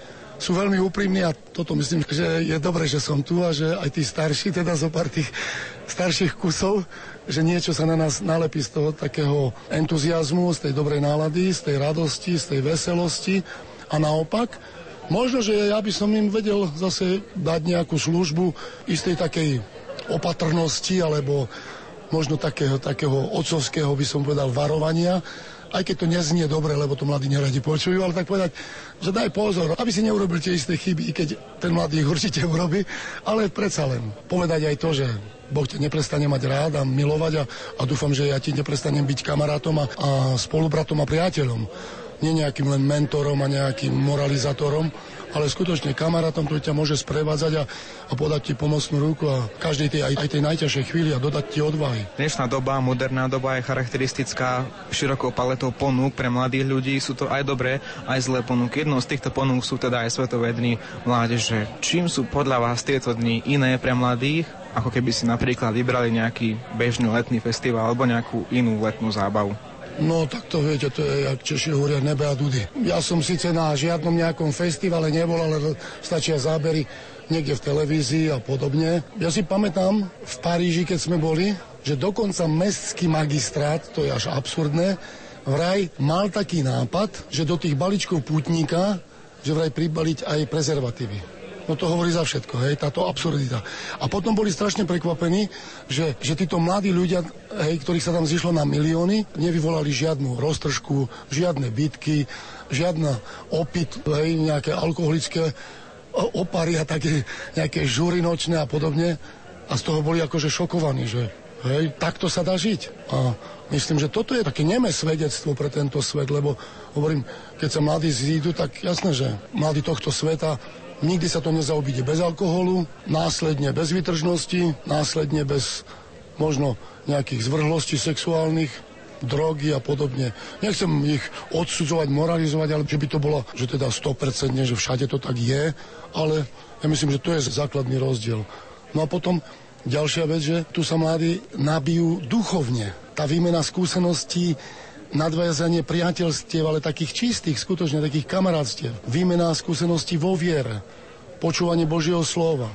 sú veľmi úprimní a toto myslím, že je dobré, že som tu a že aj tí starší, teda zo pár tých starších kusov, že niečo sa na nás nalepí z toho takého entuziasmu, z tej dobrej nálady, z tej radosti, z tej veselosti a naopak, možno, že ja by som im vedel zase dať nejakú službu istej takej opatrnosti alebo možno takého, takého otcovského, by som povedal, varovania, aj keď to neznie dobre, lebo to mladí neradi počujú, ale tak povedať, že daj pozor, aby si neurobil tie isté chyby, i keď ten mladý ich určite urobí, ale predsa len povedať aj to, že Boh ťa neprestane mať rád a milovať a, a dúfam, že ja ti neprestanem byť kamarátom a, a spolubratom a priateľom nie nejakým len mentorom a nejakým moralizátorom, ale skutočne kamarátom, ktorý ťa môže sprevádzať a, a podať ti pomocnú ruku a každej tej, aj, aj tej najťažšej chvíli a dodať ti odvahy. Dnešná doba, moderná doba je charakteristická širokou paletou ponúk pre mladých ľudí. Sú to aj dobré, aj zlé ponuky. Jednou z týchto ponúk sú teda aj Svetové dny mládeže. Čím sú podľa vás tieto dni iné pre mladých, ako keby si napríklad vybrali nejaký bežný letný festival alebo nejakú inú letnú zábavu? No tak to viete, to je, jak Češi hovoria, nebe a dudy. Ja som síce na žiadnom nejakom festivale nebol, ale stačia zábery niekde v televízii a podobne. Ja si pamätám v Paríži, keď sme boli, že dokonca mestský magistrát, to je až absurdné, vraj mal taký nápad, že do tých balíčkov pútnika, že vraj pribaliť aj prezervatívy. No to hovorí za všetko, hej, táto absurdita. A potom boli strašne prekvapení, že, že títo mladí ľudia, hej, ktorých sa tam zišlo na milióny, nevyvolali žiadnu roztržku, žiadne bitky, žiadna opit, hej, nejaké alkoholické opary a také nejaké žúry nočné a podobne. A z toho boli akože šokovaní, že hej, takto sa dá žiť. A myslím, že toto je také nemé svedectvo pre tento svet, lebo hovorím, keď sa mladí zídu, tak jasné, že mladí tohto sveta Nikdy sa to nezaobíde bez alkoholu, následne bez vytržnosti, následne bez možno nejakých zvrhlostí sexuálnych, drogy a podobne. Nechcem ich odsudzovať, moralizovať, ale že by to bolo, že teda 100%, že všade to tak je, ale ja myslím, že to je základný rozdiel. No a potom ďalšia vec, že tu sa mladí nabijú duchovne. Tá výmena skúseností nadviazanie priateľstiev, ale takých čistých, skutočne takých kamarátstiev. Výmena skúseností vo viere, počúvanie Božieho slova.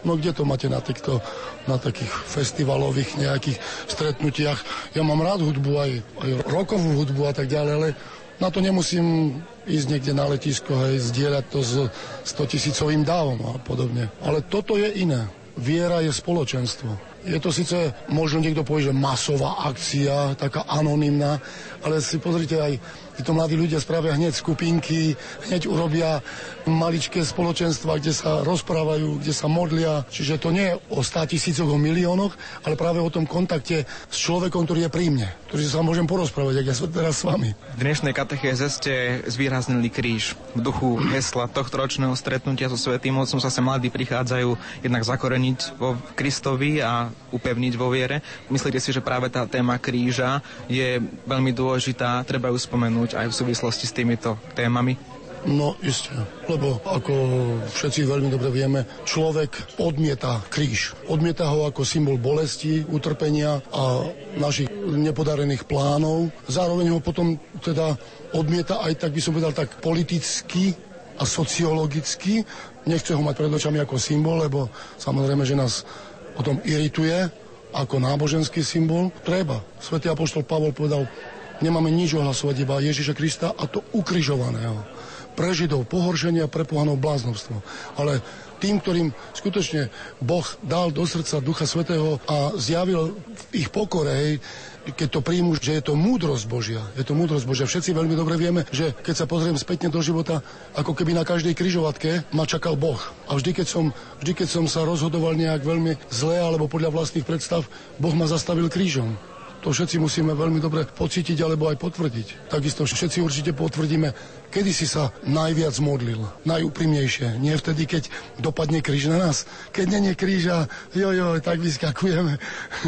No kde to máte na, týchto, na takých festivalových nejakých stretnutiach? Ja mám rád hudbu, aj, aj rokovú hudbu a tak ďalej, ale na to nemusím ísť niekde na letisko, hej, zdieľať to s 100 tisícovým dávom a podobne. Ale toto je iné. Viera je spoločenstvo. Je to síce, možno niekto povie, že masová akcia, taká anonimná, ale si pozrite aj Títo mladí ľudia spravia hneď skupinky, hneď urobia maličké spoločenstva, kde sa rozprávajú, kde sa modlia. Čiže to nie je o 100 tisícoch, o miliónoch, ale práve o tom kontakte s človekom, ktorý je pri mne, ktorý sa môžem porozprávať, ak ja som teraz s vami. V dnešnej katechéze ste zvýraznili kríž. V duchu hesla tohto ročného stretnutia so Svetým Otcom sa sa mladí prichádzajú jednak zakoreniť vo Kristovi a upevniť vo viere. Myslíte si, že práve tá téma kríža je veľmi dôležitá, treba ju spomenúť spomenúť aj v súvislosti s týmito témami? No isté, lebo ako všetci veľmi dobre vieme, človek odmieta kríž. Odmieta ho ako symbol bolesti, utrpenia a našich nepodarených plánov. Zároveň ho potom teda odmieta aj tak by som povedal tak politicky a sociologicky. Nechce ho mať pred očami ako symbol, lebo samozrejme, že nás potom irituje ako náboženský symbol. Treba. Svetý apoštol Pavol povedal, Nemáme nič ohlasovať, iba Ježiša Krista a to ukrižovaného. Pre Židov pohoršenie a pre pohanov bláznovstvo. Ale tým, ktorým skutočne Boh dal do srdca Ducha Svetého a zjavil ich pokore, hej, keď to príjmu, že je to múdrosť Božia. Je to múdrosť Božia. Všetci veľmi dobre vieme, že keď sa pozriem spätne do života, ako keby na každej kryžovatke ma čakal Boh. A vždy keď, som, vždy, keď som sa rozhodoval nejak veľmi zle alebo podľa vlastných predstav, Boh ma zastavil krížom. To všetci musíme veľmi dobre pocítiť alebo aj potvrdiť. Takisto všetci určite potvrdíme, kedy si sa najviac modlil, najúprimnejšie. Nie vtedy, keď dopadne kríž na nás. Keď není kríža, jo, jo, tak vyskakujeme.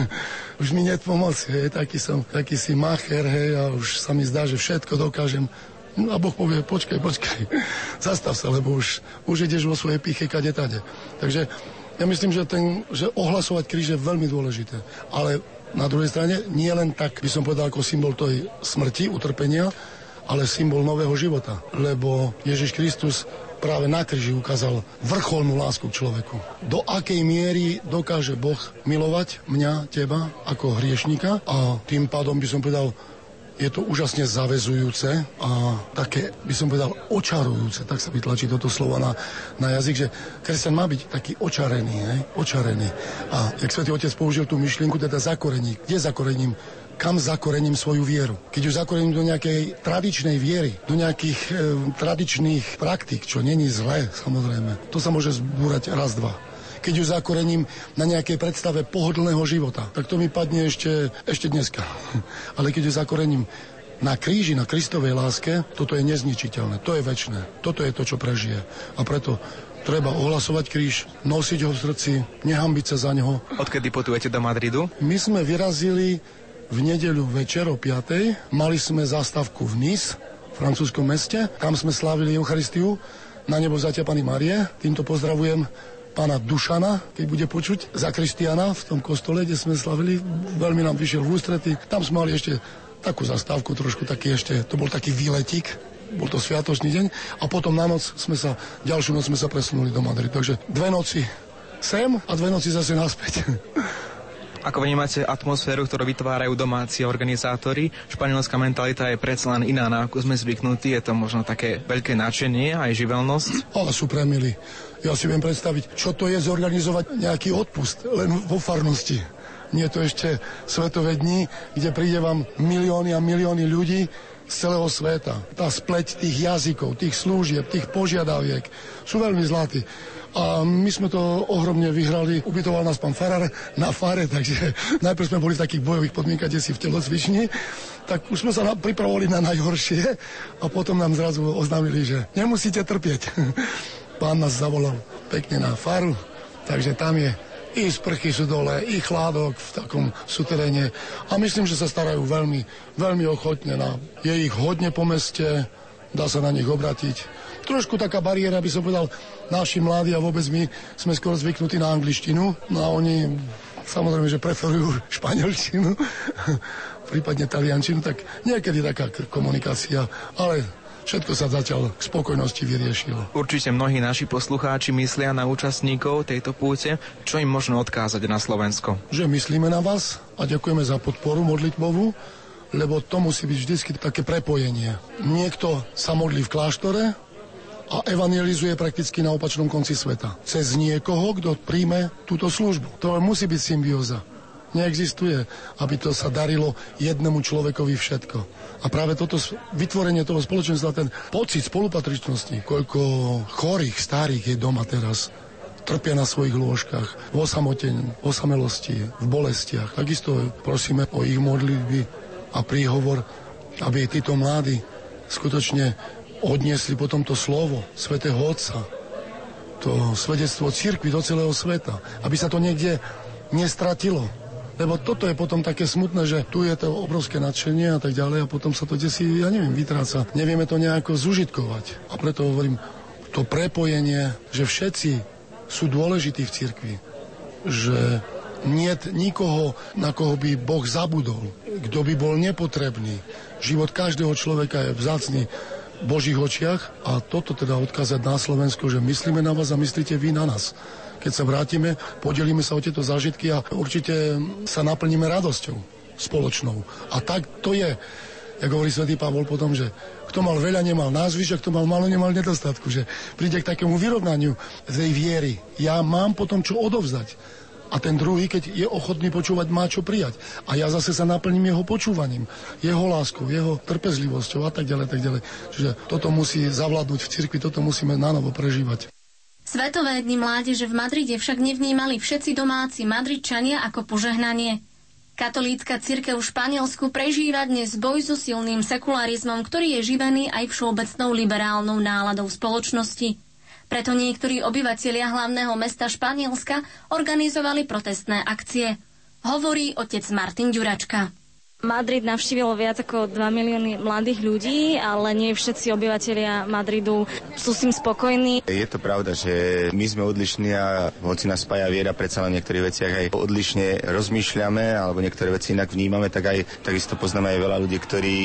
už mi net pomoci, hej, taký som, taký si macher, hej, a už sa mi zdá, že všetko dokážem. No a Boh povie, počkaj, počkaj, zastav sa, lebo už, už ideš vo svojej piche kade tade. Takže ja myslím, že, ten, že ohlasovať kríž je veľmi dôležité. Ale na druhej strane nie len tak, by som povedal, ako symbol tej smrti, utrpenia, ale symbol nového života. Lebo Ježiš Kristus práve na kríži ukázal vrcholnú lásku k človeku. Do akej miery dokáže Boh milovať mňa, teba, ako hriešnika a tým pádom by som povedal, je to úžasne zavezujúce a také, by som povedal, očarujúce, tak sa vytlačí toto slovo na, na jazyk, že kresťan má byť taký očarený, ne? očarený. A jak Svetý Otec použil tú myšlienku, teda zakorení. Kde zakorením? kam zakorením svoju vieru. Keď ju zakorením do nejakej tradičnej viery, do nejakých e, tradičných praktik, čo není zlé, samozrejme, to sa môže zbúrať raz, dva keď ju zakorením na nejakej predstave pohodlného života, tak to mi padne ešte, ešte dneska. Ale keď ju zakorením na kríži, na Kristovej láske, toto je nezničiteľné, to je väčšné, toto je to, čo prežije. A preto treba ohlasovať kríž, nosiť ho v srdci, nehambiť sa za neho. Odkedy potujete do Madridu? My sme vyrazili v nedeľu večer o 5. Mali sme zástavku v Nice, v francúzskom meste. Tam sme slávili Eucharistiu na nebo zatia Pany Marie. Týmto pozdravujem pána Dušana, keď bude počuť, za Kristiana v tom kostole, kde sme slavili. Veľmi nám vyšiel v ústrety. Tam sme mali ešte takú zastávku, trošku taký ešte, to bol taký výletík, bol to sviatočný deň a potom na noc sme sa, ďalšiu noc sme sa presunuli do Madridu. Takže dve noci sem a dve noci zase naspäť. Ako vnímate atmosféru, ktorú vytvárajú domáci organizátori? Španielská mentalita je predsa len iná, na ako sme zvyknutí. Je to možno také veľké nadšenie, aj živelnosť? Ale sú premili. Ja si viem predstaviť, čo to je zorganizovať nejaký odpust len vo farnosti. Nie je to ešte svetové dni, kde príde vám milióny a milióny ľudí z celého sveta. Tá spleť tých jazykov, tých slúžieb, tých požiadaviek sú veľmi zlatí. A my sme to ohromne vyhrali. Ubytoval nás pán Farar na fare, takže najprv sme boli v takých bojových podmienkach, kde si v telocvični. Tak už sme sa pripravovali na najhoršie a potom nám zrazu oznámili, že nemusíte trpieť. Pán nás zavolal pekne na faru, takže tam je i sprchy sú dole, i chládok v takom suteréne. A myslím, že sa starajú veľmi, veľmi ochotne. Na, je ich hodne po meste, dá sa na nich obratiť. Trošku taká bariéra, by som povedal, naši mladí a vôbec my sme skoro zvyknutí na angličtinu. No a oni samozrejme, že preferujú španielčinu, prípadne taliančinu, tak niekedy taká komunikácia, ale všetko sa zatiaľ k spokojnosti vyriešilo. Určite mnohí naši poslucháči myslia na účastníkov tejto púte. Čo im možno odkázať na Slovensko? Že myslíme na vás a ďakujeme za podporu modlitbovú, lebo to musí byť vždy také prepojenie. Niekto sa modlí v kláštore, a evangelizuje prakticky na opačnom konci sveta. Cez niekoho, kto príjme túto službu. To musí byť symbióza. Neexistuje, aby to sa darilo jednému človekovi všetko. A práve toto vytvorenie toho spoločenstva, ten pocit spolupatričnosti, koľko chorých, starých je doma teraz, trpia na svojich lôžkach, v osamote, v osamelosti, v bolestiach. Takisto prosíme o ich modlitby a príhovor, aby títo mladí skutočne odniesli potom to slovo svätého Otca, to svedectvo církvy do celého sveta, aby sa to niekde nestratilo. Lebo toto je potom také smutné, že tu je to obrovské nadšenie a tak ďalej a potom sa to desí, ja neviem, vytráca. Nevieme to nejako zužitkovať. A preto hovorím, to prepojenie, že všetci sú dôležití v cirkvi. Že nie nikoho, na koho by Boh zabudol, kto by bol nepotrebný. Život každého človeka je vzácný Božích očiach a toto teda odkázať na Slovensko, že myslíme na vás a myslíte vy na nás. Keď sa vrátime, podelíme sa o tieto zážitky a určite sa naplníme radosťou spoločnou. A tak to je, ako hovorí svätý Pavol potom, že kto mal veľa, nemal názvyš, a kto mal malo, nemal nedostatku. Že príde k takému vyrovnaniu tej viery. Ja mám potom čo odovzdať. A ten druhý, keď je ochotný počúvať, má čo prijať. A ja zase sa naplním jeho počúvaním, jeho láskou, jeho trpezlivosťou a tak ďalej, tak ďalej. Čiže toto musí zavládnuť v cirkvi, toto musíme na novo prežívať. Svetové dni mládeže v Madride však nevnímali všetci domáci Madridčania ako požehnanie. Katolícka církev v Španielsku prežíva dnes boj so silným sekularizmom, ktorý je živený aj všeobecnou liberálnou náladou spoločnosti. Preto niektorí obyvatelia hlavného mesta Španielska organizovali protestné akcie. Hovorí otec Martin Ďuračka. Madrid navštívilo viac ako 2 milióny mladých ľudí, ale nie všetci obyvateľia Madridu sú s tým spokojní. Je to pravda, že my sme odlišní a hoci nás spája viera, predsa len v niektorých veciach aj odlišne rozmýšľame alebo niektoré veci inak vnímame, tak aj takisto poznáme aj veľa ľudí, ktorí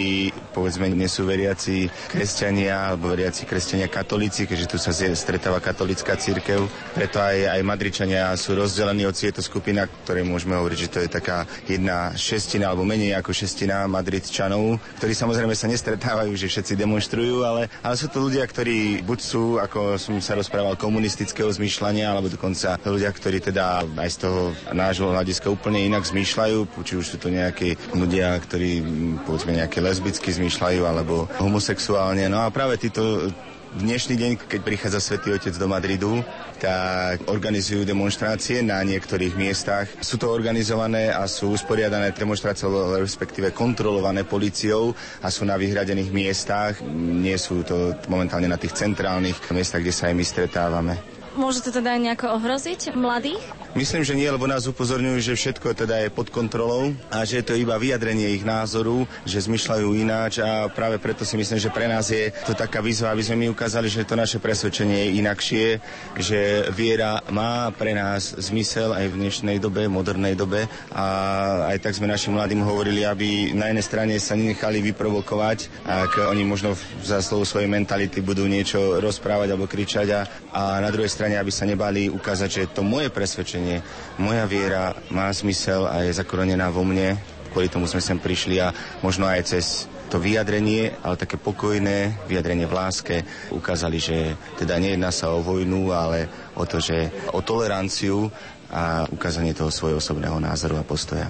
povedzme nie sú veriaci kresťania alebo veriaci kresťania katolíci, keďže tu sa stretáva katolická církev. Preto aj, aj Madričania sú rozdelení od je to skupina, ktoré môžeme hovoriť, že to je taká jedna šestina alebo menej šestina Madridčanov, ktorí samozrejme sa nestretávajú, že všetci demonstrujú, ale, ale sú to ľudia, ktorí buď sú, ako som sa rozprával, komunistického zmýšľania, alebo dokonca ľudia, ktorí teda aj z toho nášho hľadiska úplne inak zmýšľajú, či už sú to nejakí ľudia, ktorí povedzme nejaké lesbicky zmýšľajú, alebo homosexuálne. No a práve títo dnešný deň, keď prichádza Svetý Otec do Madridu, tak organizujú demonstrácie na niektorých miestach. Sú to organizované a sú usporiadané demonstrácie, respektíve kontrolované policiou a sú na vyhradených miestach. Nie sú to momentálne na tých centrálnych miestach, kde sa aj my stretávame. Môže to teda nejako ohroziť mladých? Myslím, že nie, lebo nás upozorňujú, že všetko teda je pod kontrolou a že je to iba vyjadrenie ich názoru, že zmyšľajú ináč a práve preto si myslím, že pre nás je to taká výzva, aby sme my ukázali, že to naše presvedčenie je inakšie, že viera má pre nás zmysel aj v dnešnej dobe, modernej dobe a aj tak sme našim mladým hovorili, aby na jednej strane sa nenechali vyprovokovať, ak oni možno za slovo svojej mentality budú niečo rozprávať alebo kričať a, a na druhej strane, aby sa nebali ukázať, že to moje presvedčenie presvedčenie. Moja viera má zmysel a je zakorenená vo mne. Kvôli tomu sme sem prišli a možno aj cez to vyjadrenie, ale také pokojné vyjadrenie v láske ukázali, že teda nejedná sa o vojnu, ale o to, že o toleranciu a ukázanie toho svojho osobného názoru a postoja.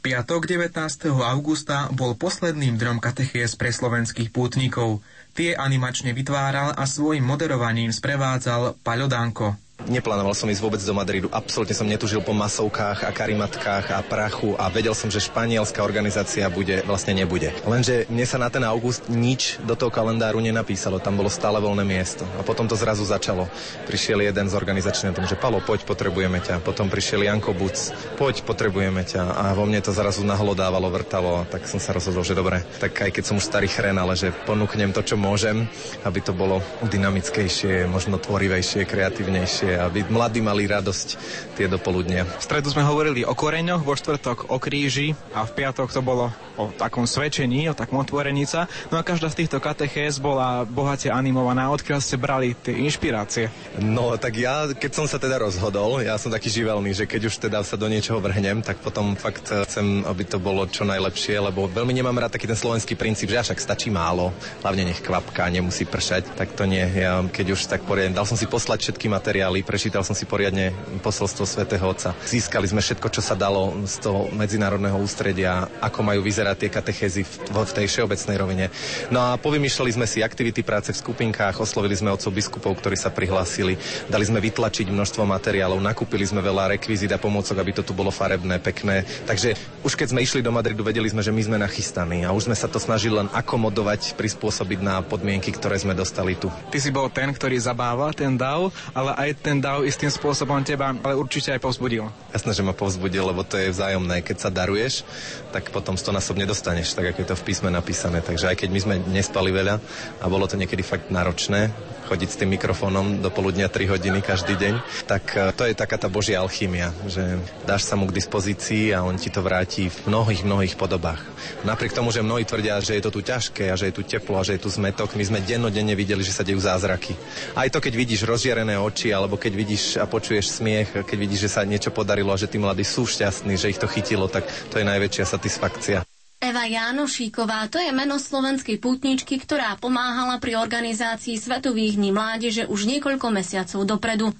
Piatok 19. augusta bol posledným dňom katechéz pre slovenských pútnikov. Tie animačne vytváral a svojim moderovaním sprevádzal Paľo Danko. Neplánoval som ísť vôbec do Madridu. Absolútne som netužil po masovkách a karimatkách a prachu a vedel som, že španielská organizácia bude, vlastne nebude. Lenže mne sa na ten august nič do toho kalendáru nenapísalo. Tam bolo stále voľné miesto. A potom to zrazu začalo. Prišiel jeden z organizačných tom, že Palo, poď, potrebujeme ťa. Potom prišiel Janko Buc, poď, potrebujeme ťa. A vo mne to zrazu nahlodávalo, vrtalo. Tak som sa rozhodol, že dobre, tak aj keď som už starý chren, ale že ponúknem to, čo môžem, aby to bolo dynamickejšie, možno tvorivejšie, kreatívnejšie aby mladí mali radosť tie dopoludnia. V stredu sme hovorili o koreňoch, vo štvrtok o kríži a v piatok to bolo o takom svedčení, o takom otvorenica. No a každá z týchto katechéz bola bohate animovaná. Odkiaľ ste brali tie inšpirácie? No tak ja, keď som sa teda rozhodol, ja som taký živelný, že keď už teda sa do niečoho vrhnem, tak potom fakt chcem, aby to bolo čo najlepšie, lebo veľmi nemám rád taký ten slovenský princíp, že však stačí málo, hlavne nech kvapka, nemusí pršať. Tak to nie. Ja keď už tak poriadne, dal som si poslať všetky materiály, prečítal som si poriadne posolstvo svätého Otca. Získali sme všetko, čo sa dalo z toho medzinárodného ústredia, ako majú vyzerať tie katechézy v, v tej všeobecnej rovine. No a povymýšľali sme si aktivity práce v skupinkách, oslovili sme otcov biskupov, ktorí sa prihlásili, dali sme vytlačiť množstvo materiálov, nakúpili sme veľa rekvizít a pomôcok, aby to tu bolo farebné, pekné. Takže už keď sme išli do Madridu, vedeli sme, že my sme nachystaní a už sme sa to snažili len akomodovať, prispôsobiť na podmienky, ktoré sme dostali tu. Ty si bol ten, ktorý zabával ten dav, ale aj ten dav istým spôsobom teba ale určite aj povzbudil. Jasné, že ma povzbudil, lebo to je vzájomné. Keď sa daruješ, tak potom stonásobne dostaneš, tak ako je to v písme napísané. Takže aj keď my sme nespali veľa a bolo to niekedy fakt náročné, chodiť s tým mikrofónom do poludnia 3 hodiny každý deň, tak e, to je taká tá božia alchymia, že dáš sa mu k dispozícii a on ti to vráti v mnohých, mnohých podobách. Napriek tomu, že mnohí tvrdia, že je to tu ťažké a že je tu teplo a že je tu zmetok, my sme dennodenne videli, že sa dejú zázraky. Aj to, keď vidíš rozžiarené oči, alebo keď vidíš a počuješ smiech, keď vidíš, že sa niečo podarilo a že tí mladí sú šťastní, že ich to chytilo, tak to je najväčšia satisfakcia. Eva Jánošíková, to je meno slovenskej pútničky, ktorá pomáhala pri organizácii Svetových dní mládeže už niekoľko mesiacov dopredu.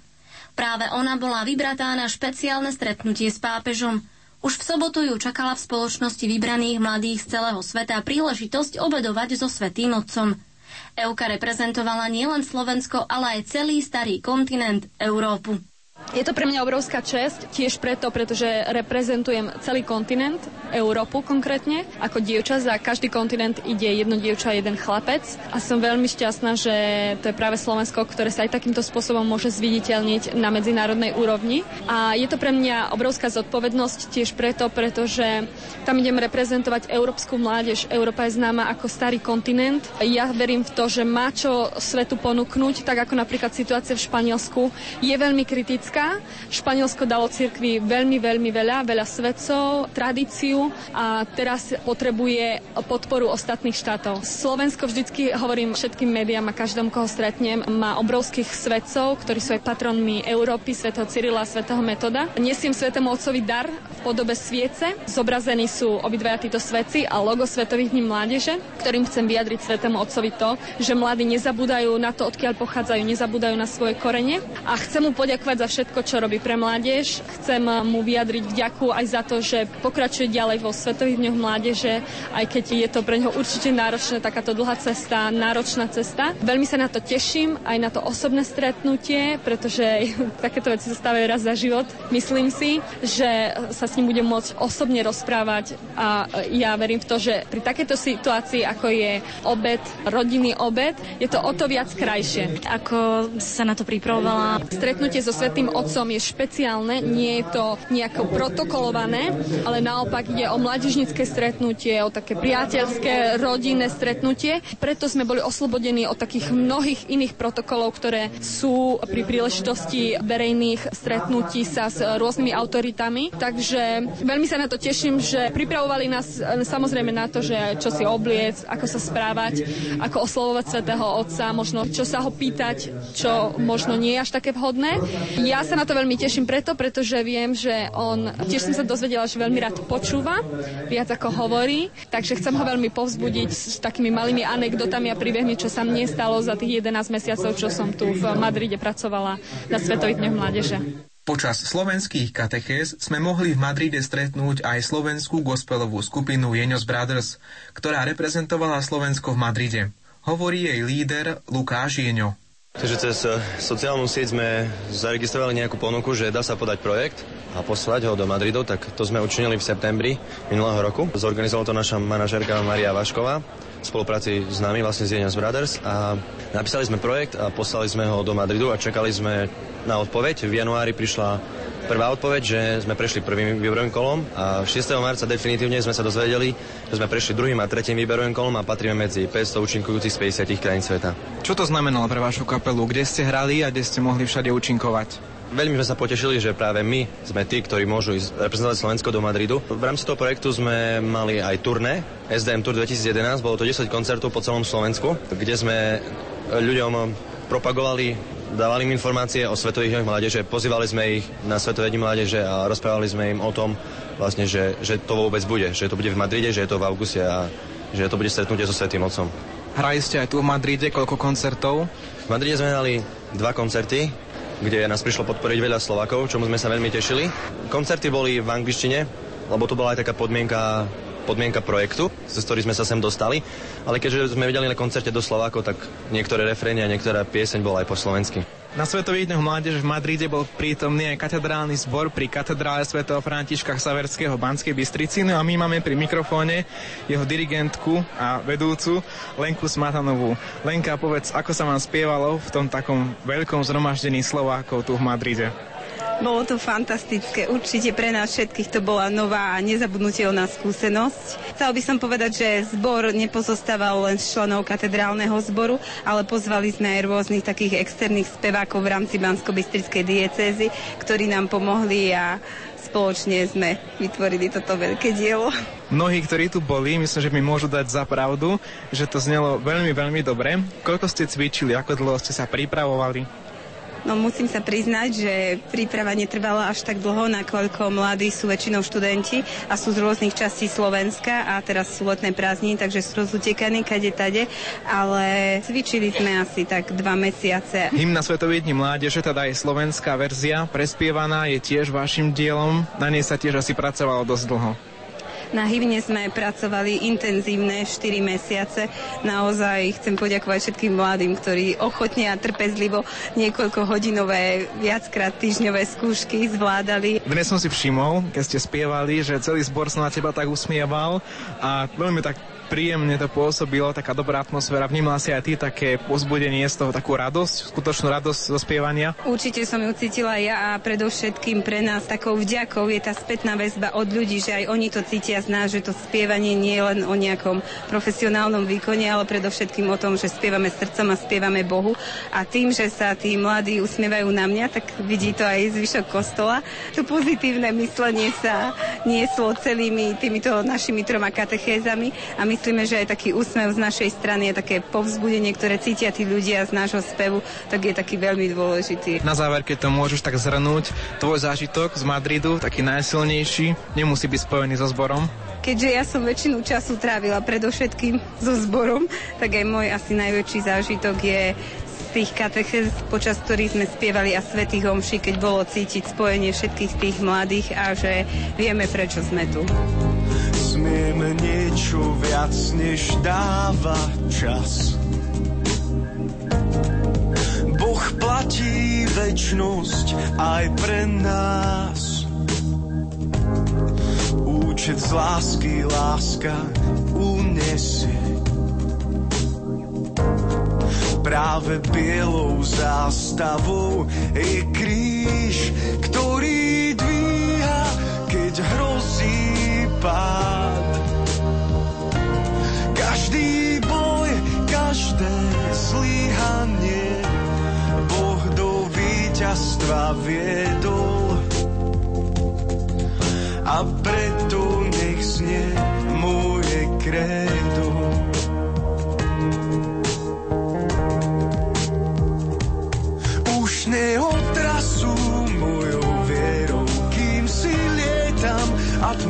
Práve ona bola vybratá na špeciálne stretnutie s pápežom. Už v sobotu ju čakala v spoločnosti vybraných mladých z celého sveta príležitosť obedovať so Svetým Otcom. Euka reprezentovala nielen Slovensko, ale aj celý starý kontinent Európu. Je to pre mňa obrovská česť, tiež preto, pretože reprezentujem celý kontinent, Európu konkrétne, ako dievča. Za každý kontinent ide jedno dievča a jeden chlapec. A som veľmi šťastná, že to je práve Slovensko, ktoré sa aj takýmto spôsobom môže zviditeľniť na medzinárodnej úrovni. A je to pre mňa obrovská zodpovednosť tiež preto, pretože tam idem reprezentovať európsku mládež. Európa je známa ako starý kontinent. Ja verím v to, že má čo svetu ponúknuť, tak ako napríklad situácia v Španielsku je veľmi kritická Slovenska. Španielsko dalo cirkvi veľmi, veľmi veľa, veľa svedcov, tradíciu a teraz potrebuje podporu ostatných štátov. Slovensko vždycky, hovorím všetkým médiám a každom, koho stretnem, má obrovských svedcov, ktorí sú aj patronmi Európy, svätého Cyrila a svätého Metoda. Nesiem svetému otcovi dar v podobe sviece. Zobrazení sú obidvaja títo svedci a logo Svetových dní mládeže, ktorým chcem vyjadriť svetému otcovi to, že mladí nezabúdajú na to, odkiaľ pochádzajú, nezabúdajú na svoje korene a chcem mu poďakovať za všetko všetko, čo robí pre mládež. Chcem mu vyjadriť vďaku aj za to, že pokračuje ďalej vo Svetových dňoch mládeže, aj keď je to pre neho určite náročné, takáto dlhá cesta, náročná cesta. Veľmi sa na to teším, aj na to osobné stretnutie, pretože takéto veci sa stávajú raz za život. Myslím si, že sa s ním budem môcť osobne rozprávať a ja verím v to, že pri takéto situácii, ako je obed, rodinný obed, je to o to viac krajšie. Ako sa na to pripravovala? Stretnutie so Svetým Otcom je špeciálne, nie je to nejako protokolované, ale naopak ide o mládežnické stretnutie, o také priateľské, rodinné stretnutie. Preto sme boli oslobodení od takých mnohých iných protokolov, ktoré sú pri príležitosti verejných stretnutí sa s rôznymi autoritami. Takže veľmi sa na to teším, že pripravovali nás samozrejme na to, že čo si obliec, ako sa správať, ako oslovovať Svetého Otca, možno čo sa ho pýtať, čo možno nie je až také vhodné. Ja sa na to veľmi teším preto, pretože viem, že on, tiež som sa dozvedela, že veľmi rád počúva, viac ako hovorí, takže chcem ho veľmi povzbudiť s takými malými anekdotami a príbehmi, čo sa mne stalo za tých 11 mesiacov, čo som tu v Madride pracovala na Svetových dňoch mládeže. Počas slovenských katechéz sme mohli v Madride stretnúť aj slovenskú gospelovú skupinu Jeňos Brothers, ktorá reprezentovala Slovensko v Madride. Hovorí jej líder Lukáš Jeňo. Takže cez eh, sociálnu sieť sme zaregistrovali nejakú ponuku, že dá sa podať projekt a poslať ho do Madridu, tak to sme učinili v septembri minulého roku. Zorganizovala to naša manažerka Maria Vašková v spolupráci s nami, vlastne z Jeňas Brothers a napísali sme projekt a poslali sme ho do Madridu a čakali sme na odpoveď. V januári prišla prvá odpoveď, že sme prešli prvým výberovým kolom a 6. marca definitívne sme sa dozvedeli, že sme prešli druhým a tretím výberovým kolom a patríme medzi 500 účinkujúcich z 50 krajín sveta. Čo to znamenalo pre vašu kapelu? Kde ste hrali a kde ste mohli všade účinkovať? Veľmi sme sa potešili, že práve my sme tí, ktorí môžu ísť reprezentovať Slovensko do Madridu. V rámci toho projektu sme mali aj turné, SDM Tour 2011, bolo to 10 koncertov po celom Slovensku, kde sme ľuďom propagovali dávali im informácie o Svetových dňoch mládeže, pozývali sme ich na Svetové dni mládeže a rozprávali sme im o tom, vlastne, že, že to vôbec bude, že to bude v Madride, že je to v auguste a že to bude stretnutie so Svetým Otcom. Hrali ste aj tu v Madride, koľko koncertov? V Madride sme hrali dva koncerty, kde nás prišlo podporiť veľa Slovakov, čomu sme sa veľmi tešili. Koncerty boli v angličtine, lebo to bola aj taká podmienka podmienka projektu, cez ktorý sme sa sem dostali, ale keďže sme videli na koncerte do Slovákov, tak niektoré refrény a niektorá pieseň bola aj po slovensky. Na Svetových dňoch mládeže v Madride bol prítomný aj katedrálny zbor pri katedrále svätého Františka Saverského Banskej Bystrici. No a my máme pri mikrofóne jeho dirigentku a vedúcu Lenku Smatanovú. Lenka, povedz, ako sa vám spievalo v tom takom veľkom zhromaždení Slovákov tu v Madride? Bolo to fantastické. Určite pre nás všetkých to bola nová a nezabudnutelná skúsenosť. Chcel by som povedať, že zbor nepozostával len z členov katedrálneho zboru, ale pozvali sme aj rôznych takých externých spevákov v rámci Bansko-Bystrickej diecézy, ktorí nám pomohli a spoločne sme vytvorili toto veľké dielo. Mnohí, ktorí tu boli, myslím, že mi môžu dať za pravdu, že to znelo veľmi, veľmi dobre. Koľko ste cvičili, ako dlho ste sa pripravovali? No musím sa priznať, že príprava netrvala až tak dlho, nakoľko mladí sú väčšinou študenti a sú z rôznych častí Slovenska a teraz sú letné prázdniny, takže sú rozutekaní kade tade, ale cvičili sme asi tak dva mesiace. Hymna Svetových dní mládeže, teda aj slovenská verzia, prespievaná, je tiež vašim dielom. Na nej sa tiež asi pracovalo dosť dlho. Na hymne sme pracovali intenzívne 4 mesiace. Naozaj chcem poďakovať všetkým mladým, ktorí ochotne a trpezlivo niekoľko hodinové, viackrát týždňové skúšky zvládali. Dnes som si všimol, keď ste spievali, že celý zbor sa na teba tak usmieval a veľmi tak príjemne to pôsobilo, taká dobrá atmosféra. Vnímala si aj ty také pozbudenie z toho, takú radosť, skutočnú radosť zo spievania? Určite som ju cítila ja a predovšetkým pre nás takou vďakou je tá spätná väzba od ľudí, že aj oni to cítia z nás, že to spievanie nie je len o nejakom profesionálnom výkone, ale predovšetkým o tom, že spievame srdcom a spievame Bohu. A tým, že sa tí mladí usmievajú na mňa, tak vidí to aj zvyšok kostola. To pozitívne myslenie sa nieslo celými týmito našimi troma katechézami a my myslíme, že aj taký úsmev z našej strany je také povzbudenie, ktoré cítia tí ľudia z nášho spevu, tak je taký veľmi dôležitý. Na záver, keď to môžeš tak zhrnúť, tvoj zážitok z Madridu, taký najsilnejší, nemusí byť spojený so zborom? Keďže ja som väčšinu času trávila predovšetkým so zborom, tak aj môj asi najväčší zážitok je tých katechez, počas ktorých sme spievali a svetých homší, keď bolo cítiť spojenie všetkých tých mladých a že vieme, prečo sme tu. Smieme niečo viac, než dáva čas. Boh platí väčnosť aj pre nás. Účet z lásky láska unesie práve bielou zástavou je kríž, ktorý dvíha, keď hrozí pád. Každý boj, každé zlíhanie Boh do víťazstva viedol a preto nech znie moje krédo.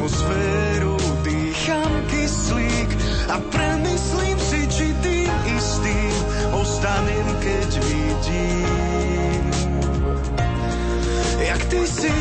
Atmosféru, dýcham kyslík a premyslím si, či tým istým ostanem, keď vidím, jak ty si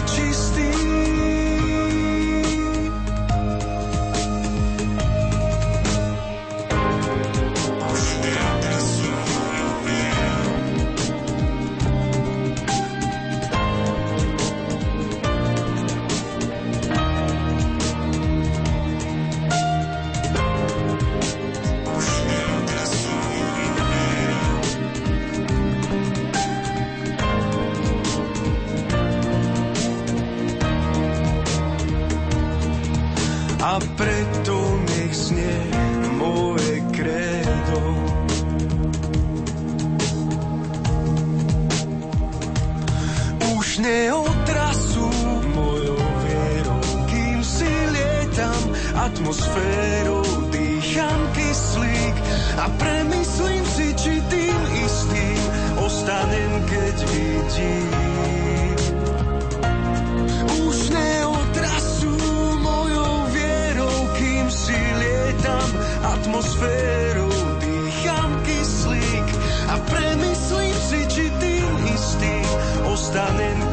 preto nech sne moje kredo. Už neotrasú mojou vierou, kým si lietam atmosférou, dýcham kyslík a premyslím si, či tým istým ostanem, keď vidím Atmosféru, dýcham kyslík a premyslím si, či tým istý ostanem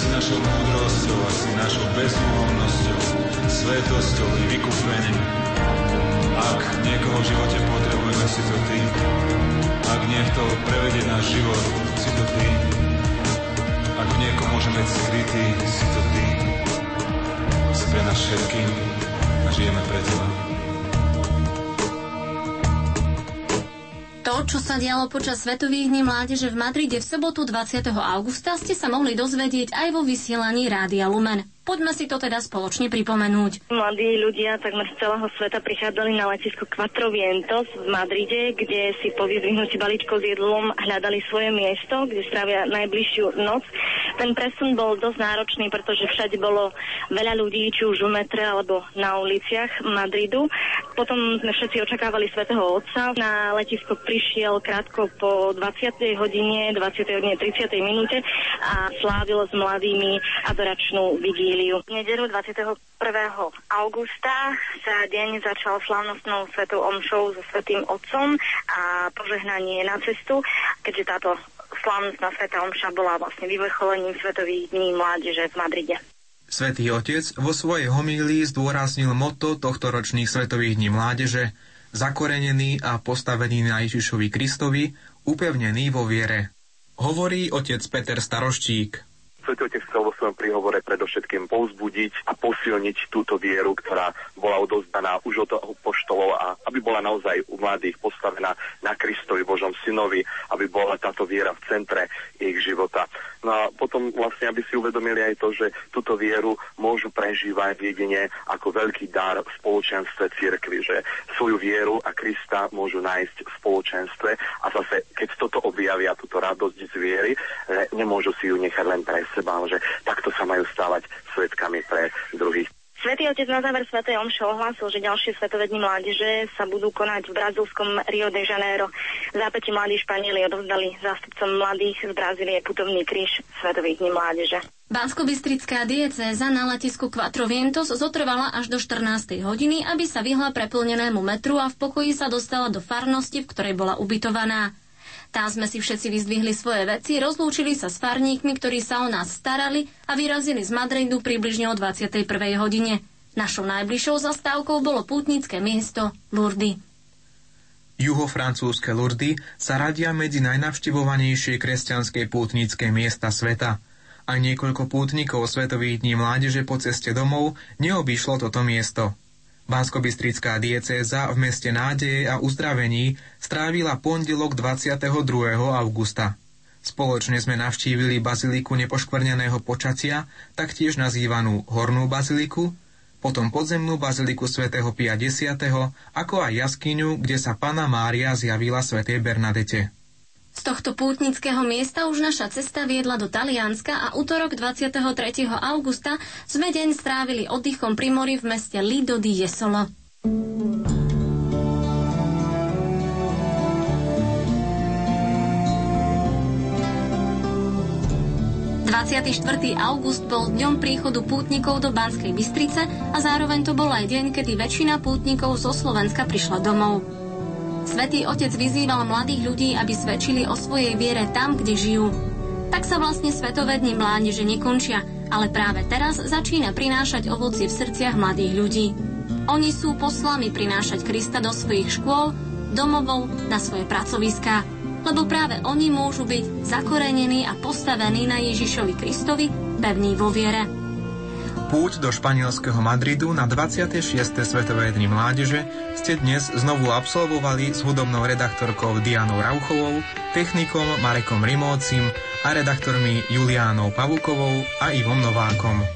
si našou múdrosťou a si našou bezúhonnosťou, svetosťou i vykúpením. Ak niekoho v živote potrebujeme, si to Ty. Ak niekto prevedie náš život, si to Ty. Ak v môžeme byť skrytí, si to Ty. Si pre nás všetkým a žijeme pre Teba. Čistý. dialo počas Svetových dní mládeže v Madride v sobotu 20. augusta, ste sa mohli dozvedieť aj vo vysielaní Rádia Lumen. Poďme si to teda spoločne pripomenúť. Mladí ľudia takmer z celého sveta prichádzali na letisko Quattro Vientos v Madride, kde si po vyzvihnutí balíčkov s jedlom hľadali svoje miesto, kde strávia najbližšiu noc. Ten presun bol dosť náročný, pretože všade bolo veľa ľudí, či už v metre alebo na uliciach Madridu. Potom sme všetci očakávali Svetého Otca. Na letisko prišiel krátko po 20. hodine, 20. hodine 30. minúte a slávil s mladými adoračnú vigíliu V nedelu 21. augusta sa deň začal slavnostnou svetou omšou so svetým otcom a požehnanie na cestu, keďže táto slavnostná sveta omša bola vlastne vyvrcholením Svetových dní mládeže v Madride. Svetý Otec vo svojej homílii zdôraznil motto tohto ročných Svetových dní mládeže zakorenený a postavený na Ježišovi Kristovi, upevnený vo viere. Hovorí otec Peter Staroštík. Svetý Otec chcel vo svojom príhovore predovšetkým povzbudiť a posilniť túto vieru, ktorá bola odozdaná už od poštolov a aby bola naozaj u mladých postavená na Kristovi Božom synovi, aby bola táto viera v centre ich života. No a potom vlastne, aby si uvedomili aj to, že túto vieru môžu prežívať jedine ako veľký dar v spoločenstve cirkvi, že svoju vieru a Krista môžu nájsť v spoločenstve a zase, keď toto objavia, túto radosť z viery, nemôžu si ju nechať len pre seba, ale že takto sa majú stávať svetkami pre druhých. Svetý otec na záver Svetej Omše ohlásil, že ďalšie Svetové dni mládeže sa budú konať v brazilskom Rio de Janeiro. Zápäti mladí Španieli odovzdali zástupcom mladých z Brazílie putovný kríž Svetových dní mládeže. Banskobystrická diecéza na letisku Quattro Vientos zotrvala až do 14. hodiny, aby sa vyhla preplnenému metru a v pokoji sa dostala do farnosti, v ktorej bola ubytovaná. Tam sme si všetci vyzdvihli svoje veci, rozlúčili sa s farníkmi, ktorí sa o nás starali a vyrazili z Madridu približne o 21. hodine. Našou najbližšou zastávkou bolo pútnické miesto Lourdes. Juho-francúzske Lourdes sa radia medzi najnavštevovanejšie kresťanské pútnické miesta sveta. A niekoľko pútnikov Svetových dní mládeže po ceste domov neobyšlo toto miesto. Banskobystrická diecéza v meste nádeje a uzdravení strávila pondelok 22. augusta. Spoločne sme navštívili baziliku nepoškvrneného počacia, taktiež nazývanú Hornú baziliku, potom podzemnú baziliku svätého Pia X, ako aj jaskyňu, kde sa Pana Mária zjavila svätej Bernadete. Z tohto pútnického miesta už naša cesta viedla do Talianska a útorok 23. augusta sme deň strávili oddychom pri mori v meste Lido di Jesolo. 24. august bol dňom príchodu pútnikov do Banskej Bystrice a zároveň to bol aj deň, kedy väčšina pútnikov zo Slovenska prišla domov. Svetý Otec vyzýval mladých ľudí, aby svedčili o svojej viere tam, kde žijú. Tak sa vlastne Svetové dni mládeže nekončia, ale práve teraz začína prinášať ovocie v srdciach mladých ľudí. Oni sú poslani prinášať Krista do svojich škôl, domovov, na svoje pracoviská, lebo práve oni môžu byť zakorenení a postavení na Ježišovi Kristovi, pevní vo viere. Púť do španielského Madridu na 26. Svetové dni mládeže ste dnes znovu absolvovali s hudobnou redaktorkou Dianou Rauchovou, technikom Marekom Rimócim a redaktormi Juliánou Pavukovou a Ivom Novákom.